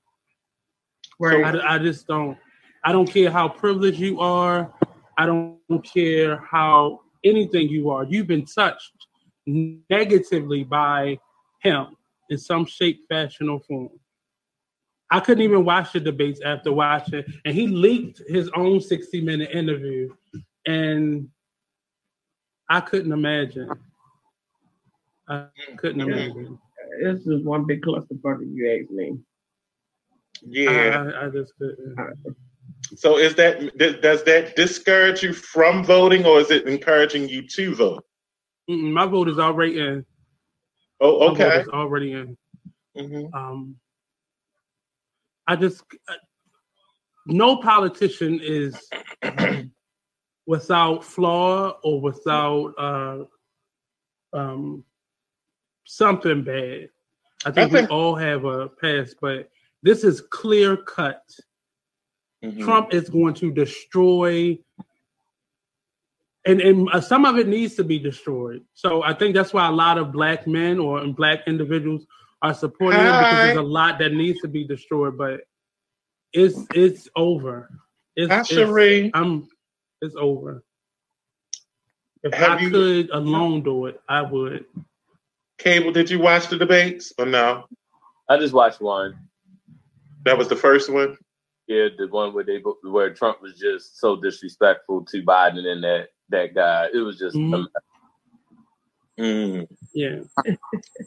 Right. I, I just don't. I don't care how privileged you are. I don't care how anything you are. You've been touched negatively by him in some shape, fashion, or form. I couldn't even watch the debates after watching, and he leaked his own 60 minute interview, and I couldn't imagine. I couldn't Yeah. imagine. This is one big clusterfuck if you ask me. Yeah. I, I just couldn't. So is that does that discourage you from voting, or is it encouraging you to vote? Mm-mm, my vote is already in. Oh, okay. is already in. Mm-hmm. Um, I just uh, no politician is without flaw or without uh, um, something bad. I think, think- we all have a past, but this is clear cut. Mm-hmm. Trump is going to destroy, and and uh, some of it needs to be destroyed. So I think that's why a lot of black men or black individuals are supporting him because there's a lot that needs to be destroyed. But it's it's over. It's, Hi, it's I'm it's over. If Have I you- could alone do it, I would. Cable, did you watch the debates or no? I just watched one. That was the first one. Yeah, the one where they where Trump was just so disrespectful to Biden and that that guy. It was just. Mhm. Mm. Yeah.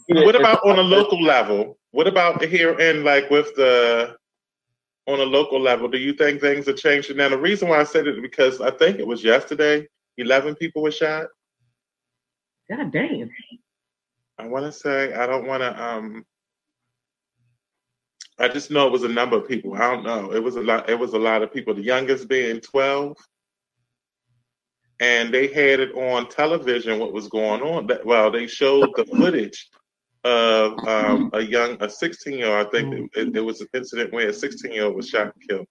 What about on a local level? What about here in like with the on a local level? Do you think things are changing? Now the reason why I said it is because I think it was yesterday. Eleven people were shot. God damn. I want to say I don't want to. Um, I just know it was a number of people. I don't know. It was a lot. It was a lot of people. The youngest being twelve, and they had it on television. What was going on? That, well, they showed the footage of um, a young, a sixteen-year-old. I think it, it was an incident where a sixteen-year-old was shot and killed.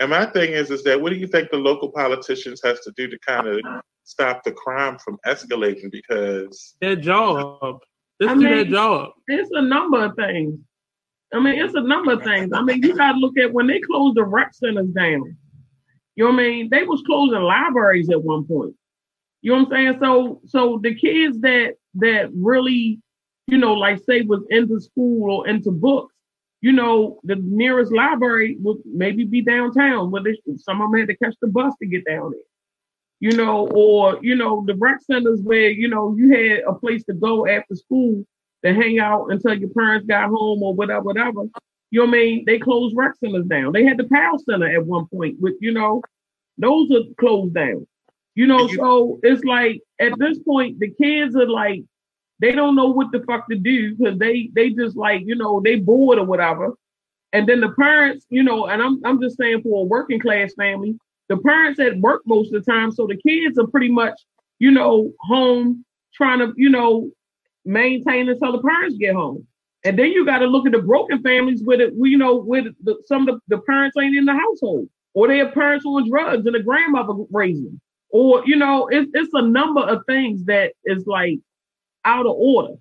And my thing is, is that what do you think the local politicians has to do to kind of stop the crime from escalating? Because Their job. This I is their job. It's a number of things. I mean, it's a number of things. I mean, you gotta look at when they closed the rec centers down. You know what I mean? They was closing libraries at one point. You know what I'm saying? So so the kids that that really, you know, like say was into school or into books, you know, the nearest library would maybe be downtown, but they, some of them had to catch the bus to get down there. You know, or you know, the rec centers where you know you had a place to go after school to hang out until your parents got home or whatever, whatever. You know what I mean? They closed rec centers down. They had the Powell Center at one point, with you know, those are closed down. You know, so it's like at this point the kids are like they don't know what the fuck to do because they they just like you know they bored or whatever. And then the parents, you know, and I'm I'm just saying for a working class family, the parents at work most of the time, so the kids are pretty much you know home trying to you know maintain until the parents get home. And then you got to look at the broken families with it, you know, with the, some of the, the parents ain't in the household, or their parents on drugs and the grandmother raising, them. or you know, it's it's a number of things that is like out of order.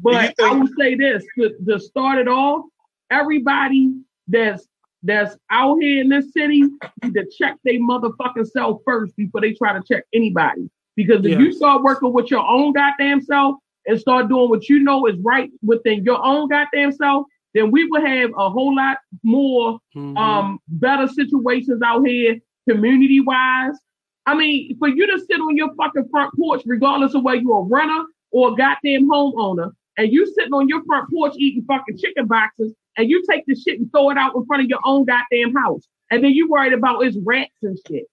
But you I think- would say this to, to start it off, everybody that's that's out here in this city need to check their motherfucking self first before they try to check anybody. Because if you start working with your own goddamn self and start doing what you know is right within your own goddamn self, then we will have a whole lot more Mhm. um better situations out here community wise. I mean, for you to sit on your fucking front porch, regardless of whether you're a runner or a goddamn homeowner, and you sitting on your front porch eating fucking chicken boxes, and you take the shit and throw it out in front of your own goddamn house, and then you worried about its rats and shit.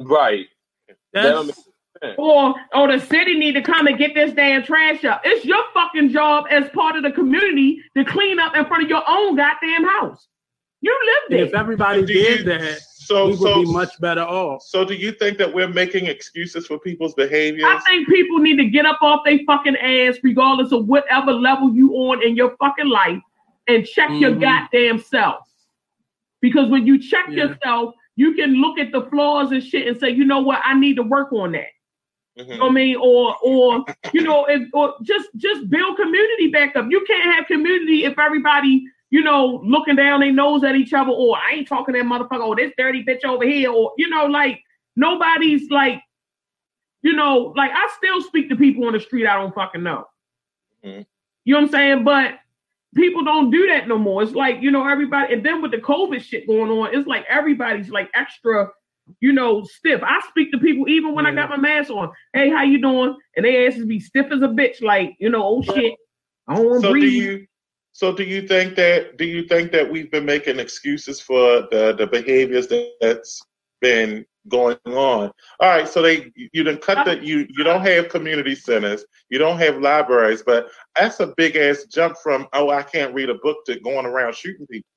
Right. That's, make sense. Or, oh, the city need to come and get this damn trash up. It's your fucking job as part of the community to clean up in front of your own goddamn house. You and lived if it. everybody Do you- did that, So we would so be much better off. so do you think that we're making excuses for people's behaviors? I think people need to get up off their fucking ass, regardless of whatever level you on in your fucking life, and check your Mhm. goddamn self. Because when you check Yeah. yourself, you can look at the flaws and shit and say, you know what, I need to work on that. Mhm. You know what I mean? Or or you know, or just just build community back up. You can't have community if everybody, you know, looking down their nose at each other, or I ain't talking to that motherfucker, or this dirty bitch over here, or you know, like nobody's like, you know, like I still speak to people on the street I don't fucking know. Mhm. You know what I'm saying? But people don't do that no more. It's like, you know, everybody, and then with the COVID shit going on, it's like everybody's like extra, you know, stiff. I speak to people even when I got my mask on. Hey, how you doing? And they asses be stiff as a bitch, like, you know, oh shit. I don't want to So do breathe. you so do you think that do you think that we've been making excuses for the the behaviors that, that's been going on? All right, so they you didn't cut the you you don't have community centers, you don't have libraries, but that's a big ass jump from oh I can't read a book to going around shooting people.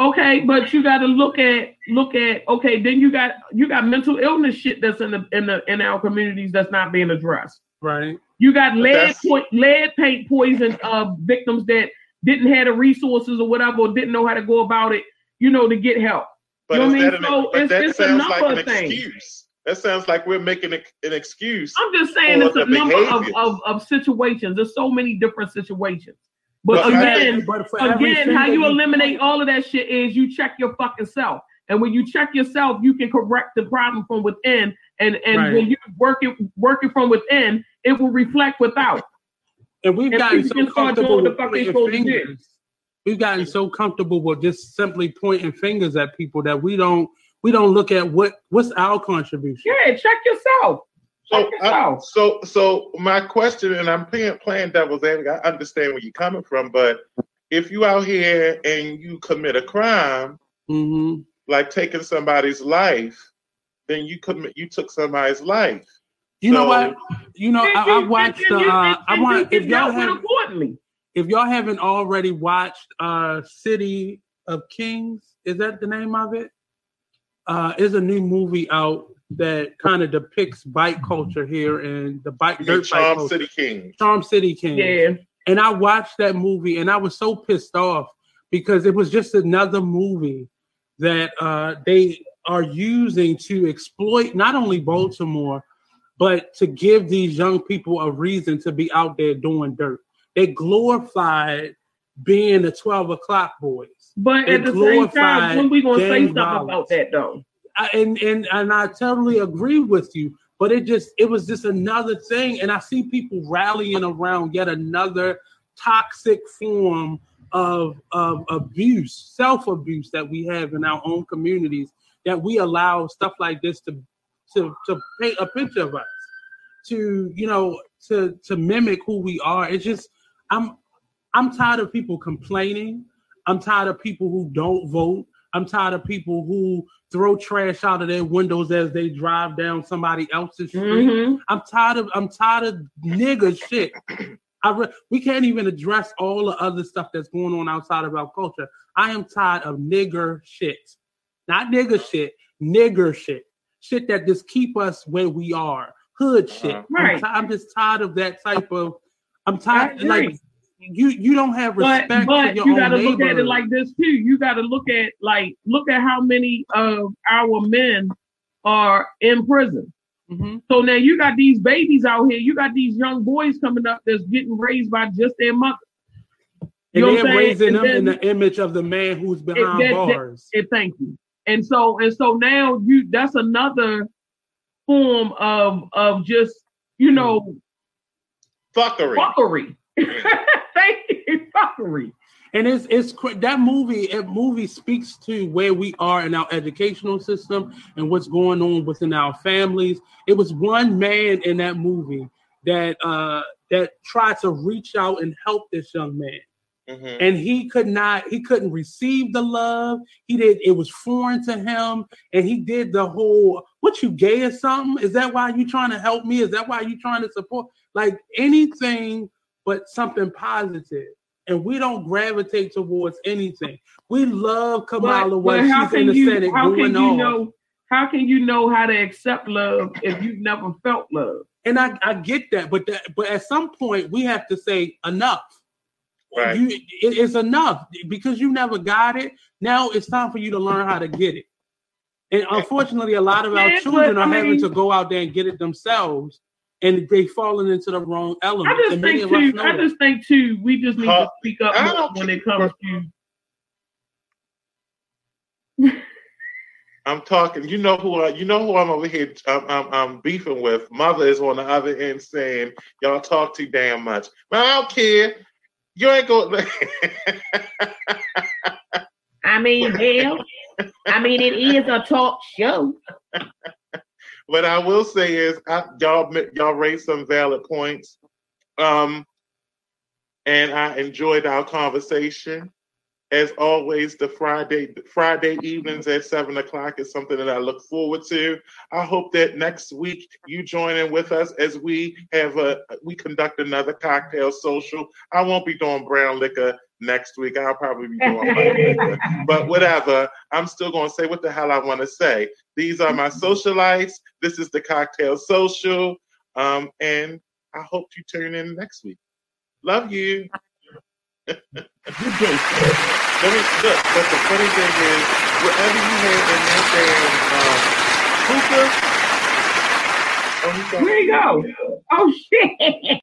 Okay, but you got to look at look at okay. Then you got you got mental illness shit that's in the in the in our communities that's not being addressed. Right. You got lead that's- po- lead paint poison uh, victims that didn't have the resources or whatever, or didn't know how to go about it. You know, to get help. But, You know what I that mean? So but it's- that it's a sounds like an of things. excuse. That sounds like we're making a, an excuse. I'm just saying it's a number of, of, of situations. There's so many different situations. But But again, But again, how you eliminate all of that shit is you check your fucking self. And when you check yourself, you can correct the problem from within. And and Right. when you working working from within, it will reflect without. And we've And gotten so can start doing comfortable with pointing supposed to do. fingers. We've gotten so comfortable with just simply pointing fingers at people that we don't we don't look at what what's our contribution. Yeah, check yourself. So, Check I, so, so my question, and I'm playing, playing devil's advocate. I understand where you're coming from, but if you out here and you commit a crime, hmm like taking somebody's life, then you commit, you took somebody's life. You know what? You know, I, I watched. and Uh, I want if y'all have accordingly. if y'all haven't already watched uh City of Kings, is that the name of it? Uh is a new movie out that kind of depicts bike culture here and the bike You mean dirt bike Charm culture. City King. Charm City Kings. Yeah. And I watched that movie and I was so pissed off because it was just another movie that uh, they are using to exploit not only Baltimore, but to give these young people a reason to be out there doing dirt. They glorified being the 12 o'clock boys. But at the same time, when we gonna say something violence. about that though? I, and and and I totally agree with you. But it just it was just another thing, and I see people rallying around yet another toxic form of of abuse, self abuse that we have in our own communities that we allow stuff like this to to to paint a picture of us, to you know to to mimic who we are. It's just I'm I'm tired of people complaining. I'm tired of people who don't vote. I'm tired of people who throw trash out of their windows as they drive down somebody else's street. Mhm. I'm tired of I'm tired of nigga shit. I re- we can't even address all the other stuff that's going on outside of our culture. I am tired of nigger shit, not nigger shit, nigger shit, shit that just keep us where we are, hood shit. I'm, Right. ti- I'm just tired of that type of. I'm tired. Like you, you don't have but respect but for your mother. But you got to look at it like this too. You got to look at like look at how many of our men are in prison. Mhm. So now you got these babies out here. You got these young boys coming up that's getting raised by just their mother. You know what they're raising And them in the image of the man who's behind that- that- bars. And thank you. And so and so now you that's another form of of just you know Fuckery. fuckery. Fuckery. And it's it's that movie. That movie speaks to where we are in our educational system and what's going on within our families. It was one man in that movie that uh that tried to reach out and help this young man, Mhm. and he could not. He couldn't receive the love. He did. It was foreign to him, and he did the whole. What you gay or something? Is that why you trying to help me? Is that why you trying to support? Like anything but something positive and we don't gravitate towards anything. We love Kamala when how she's in the you, Senate how going can you know how can you know how to accept love if you've never felt love? and I, I get that, but that, but at some point we have to say enough. Right. You, it is enough because you never got it. Now it's time for you to learn how to get it. And unfortunately, a lot of our Yeah, children but, I are having to go out there and get it themselves, and they falling into the wrong element. I just and many think of us too. know I that. just think too. We just need Huh. to speak up more when it comes to. I'm talking. You know who I. You know who I'm over here. I'm, I'm, I'm beefing with. Mother is on the other end saying y'all talk too damn much. But I don't care. You ain't going. I mean, hell, I mean, it is a talk show. what I will say is, I, y'all y'all raised some valid points. Um, and I enjoyed our conversation. As always, the Friday Friday evenings at seven o'clock is something that I look forward to. I hope that next week you join in with us as we have a we conduct another cocktail social. I won't be doing brown liquor next week. I'll probably be doing liquor, but whatever. I'm still going to say what the hell I want to say. These are my socialites. This is the cocktail social, um, and I hope you tune in next week. Love you. Let me look, but the funny thing is, whatever you had in that damn um, hookah, oh, he's Where you go? Oh shit!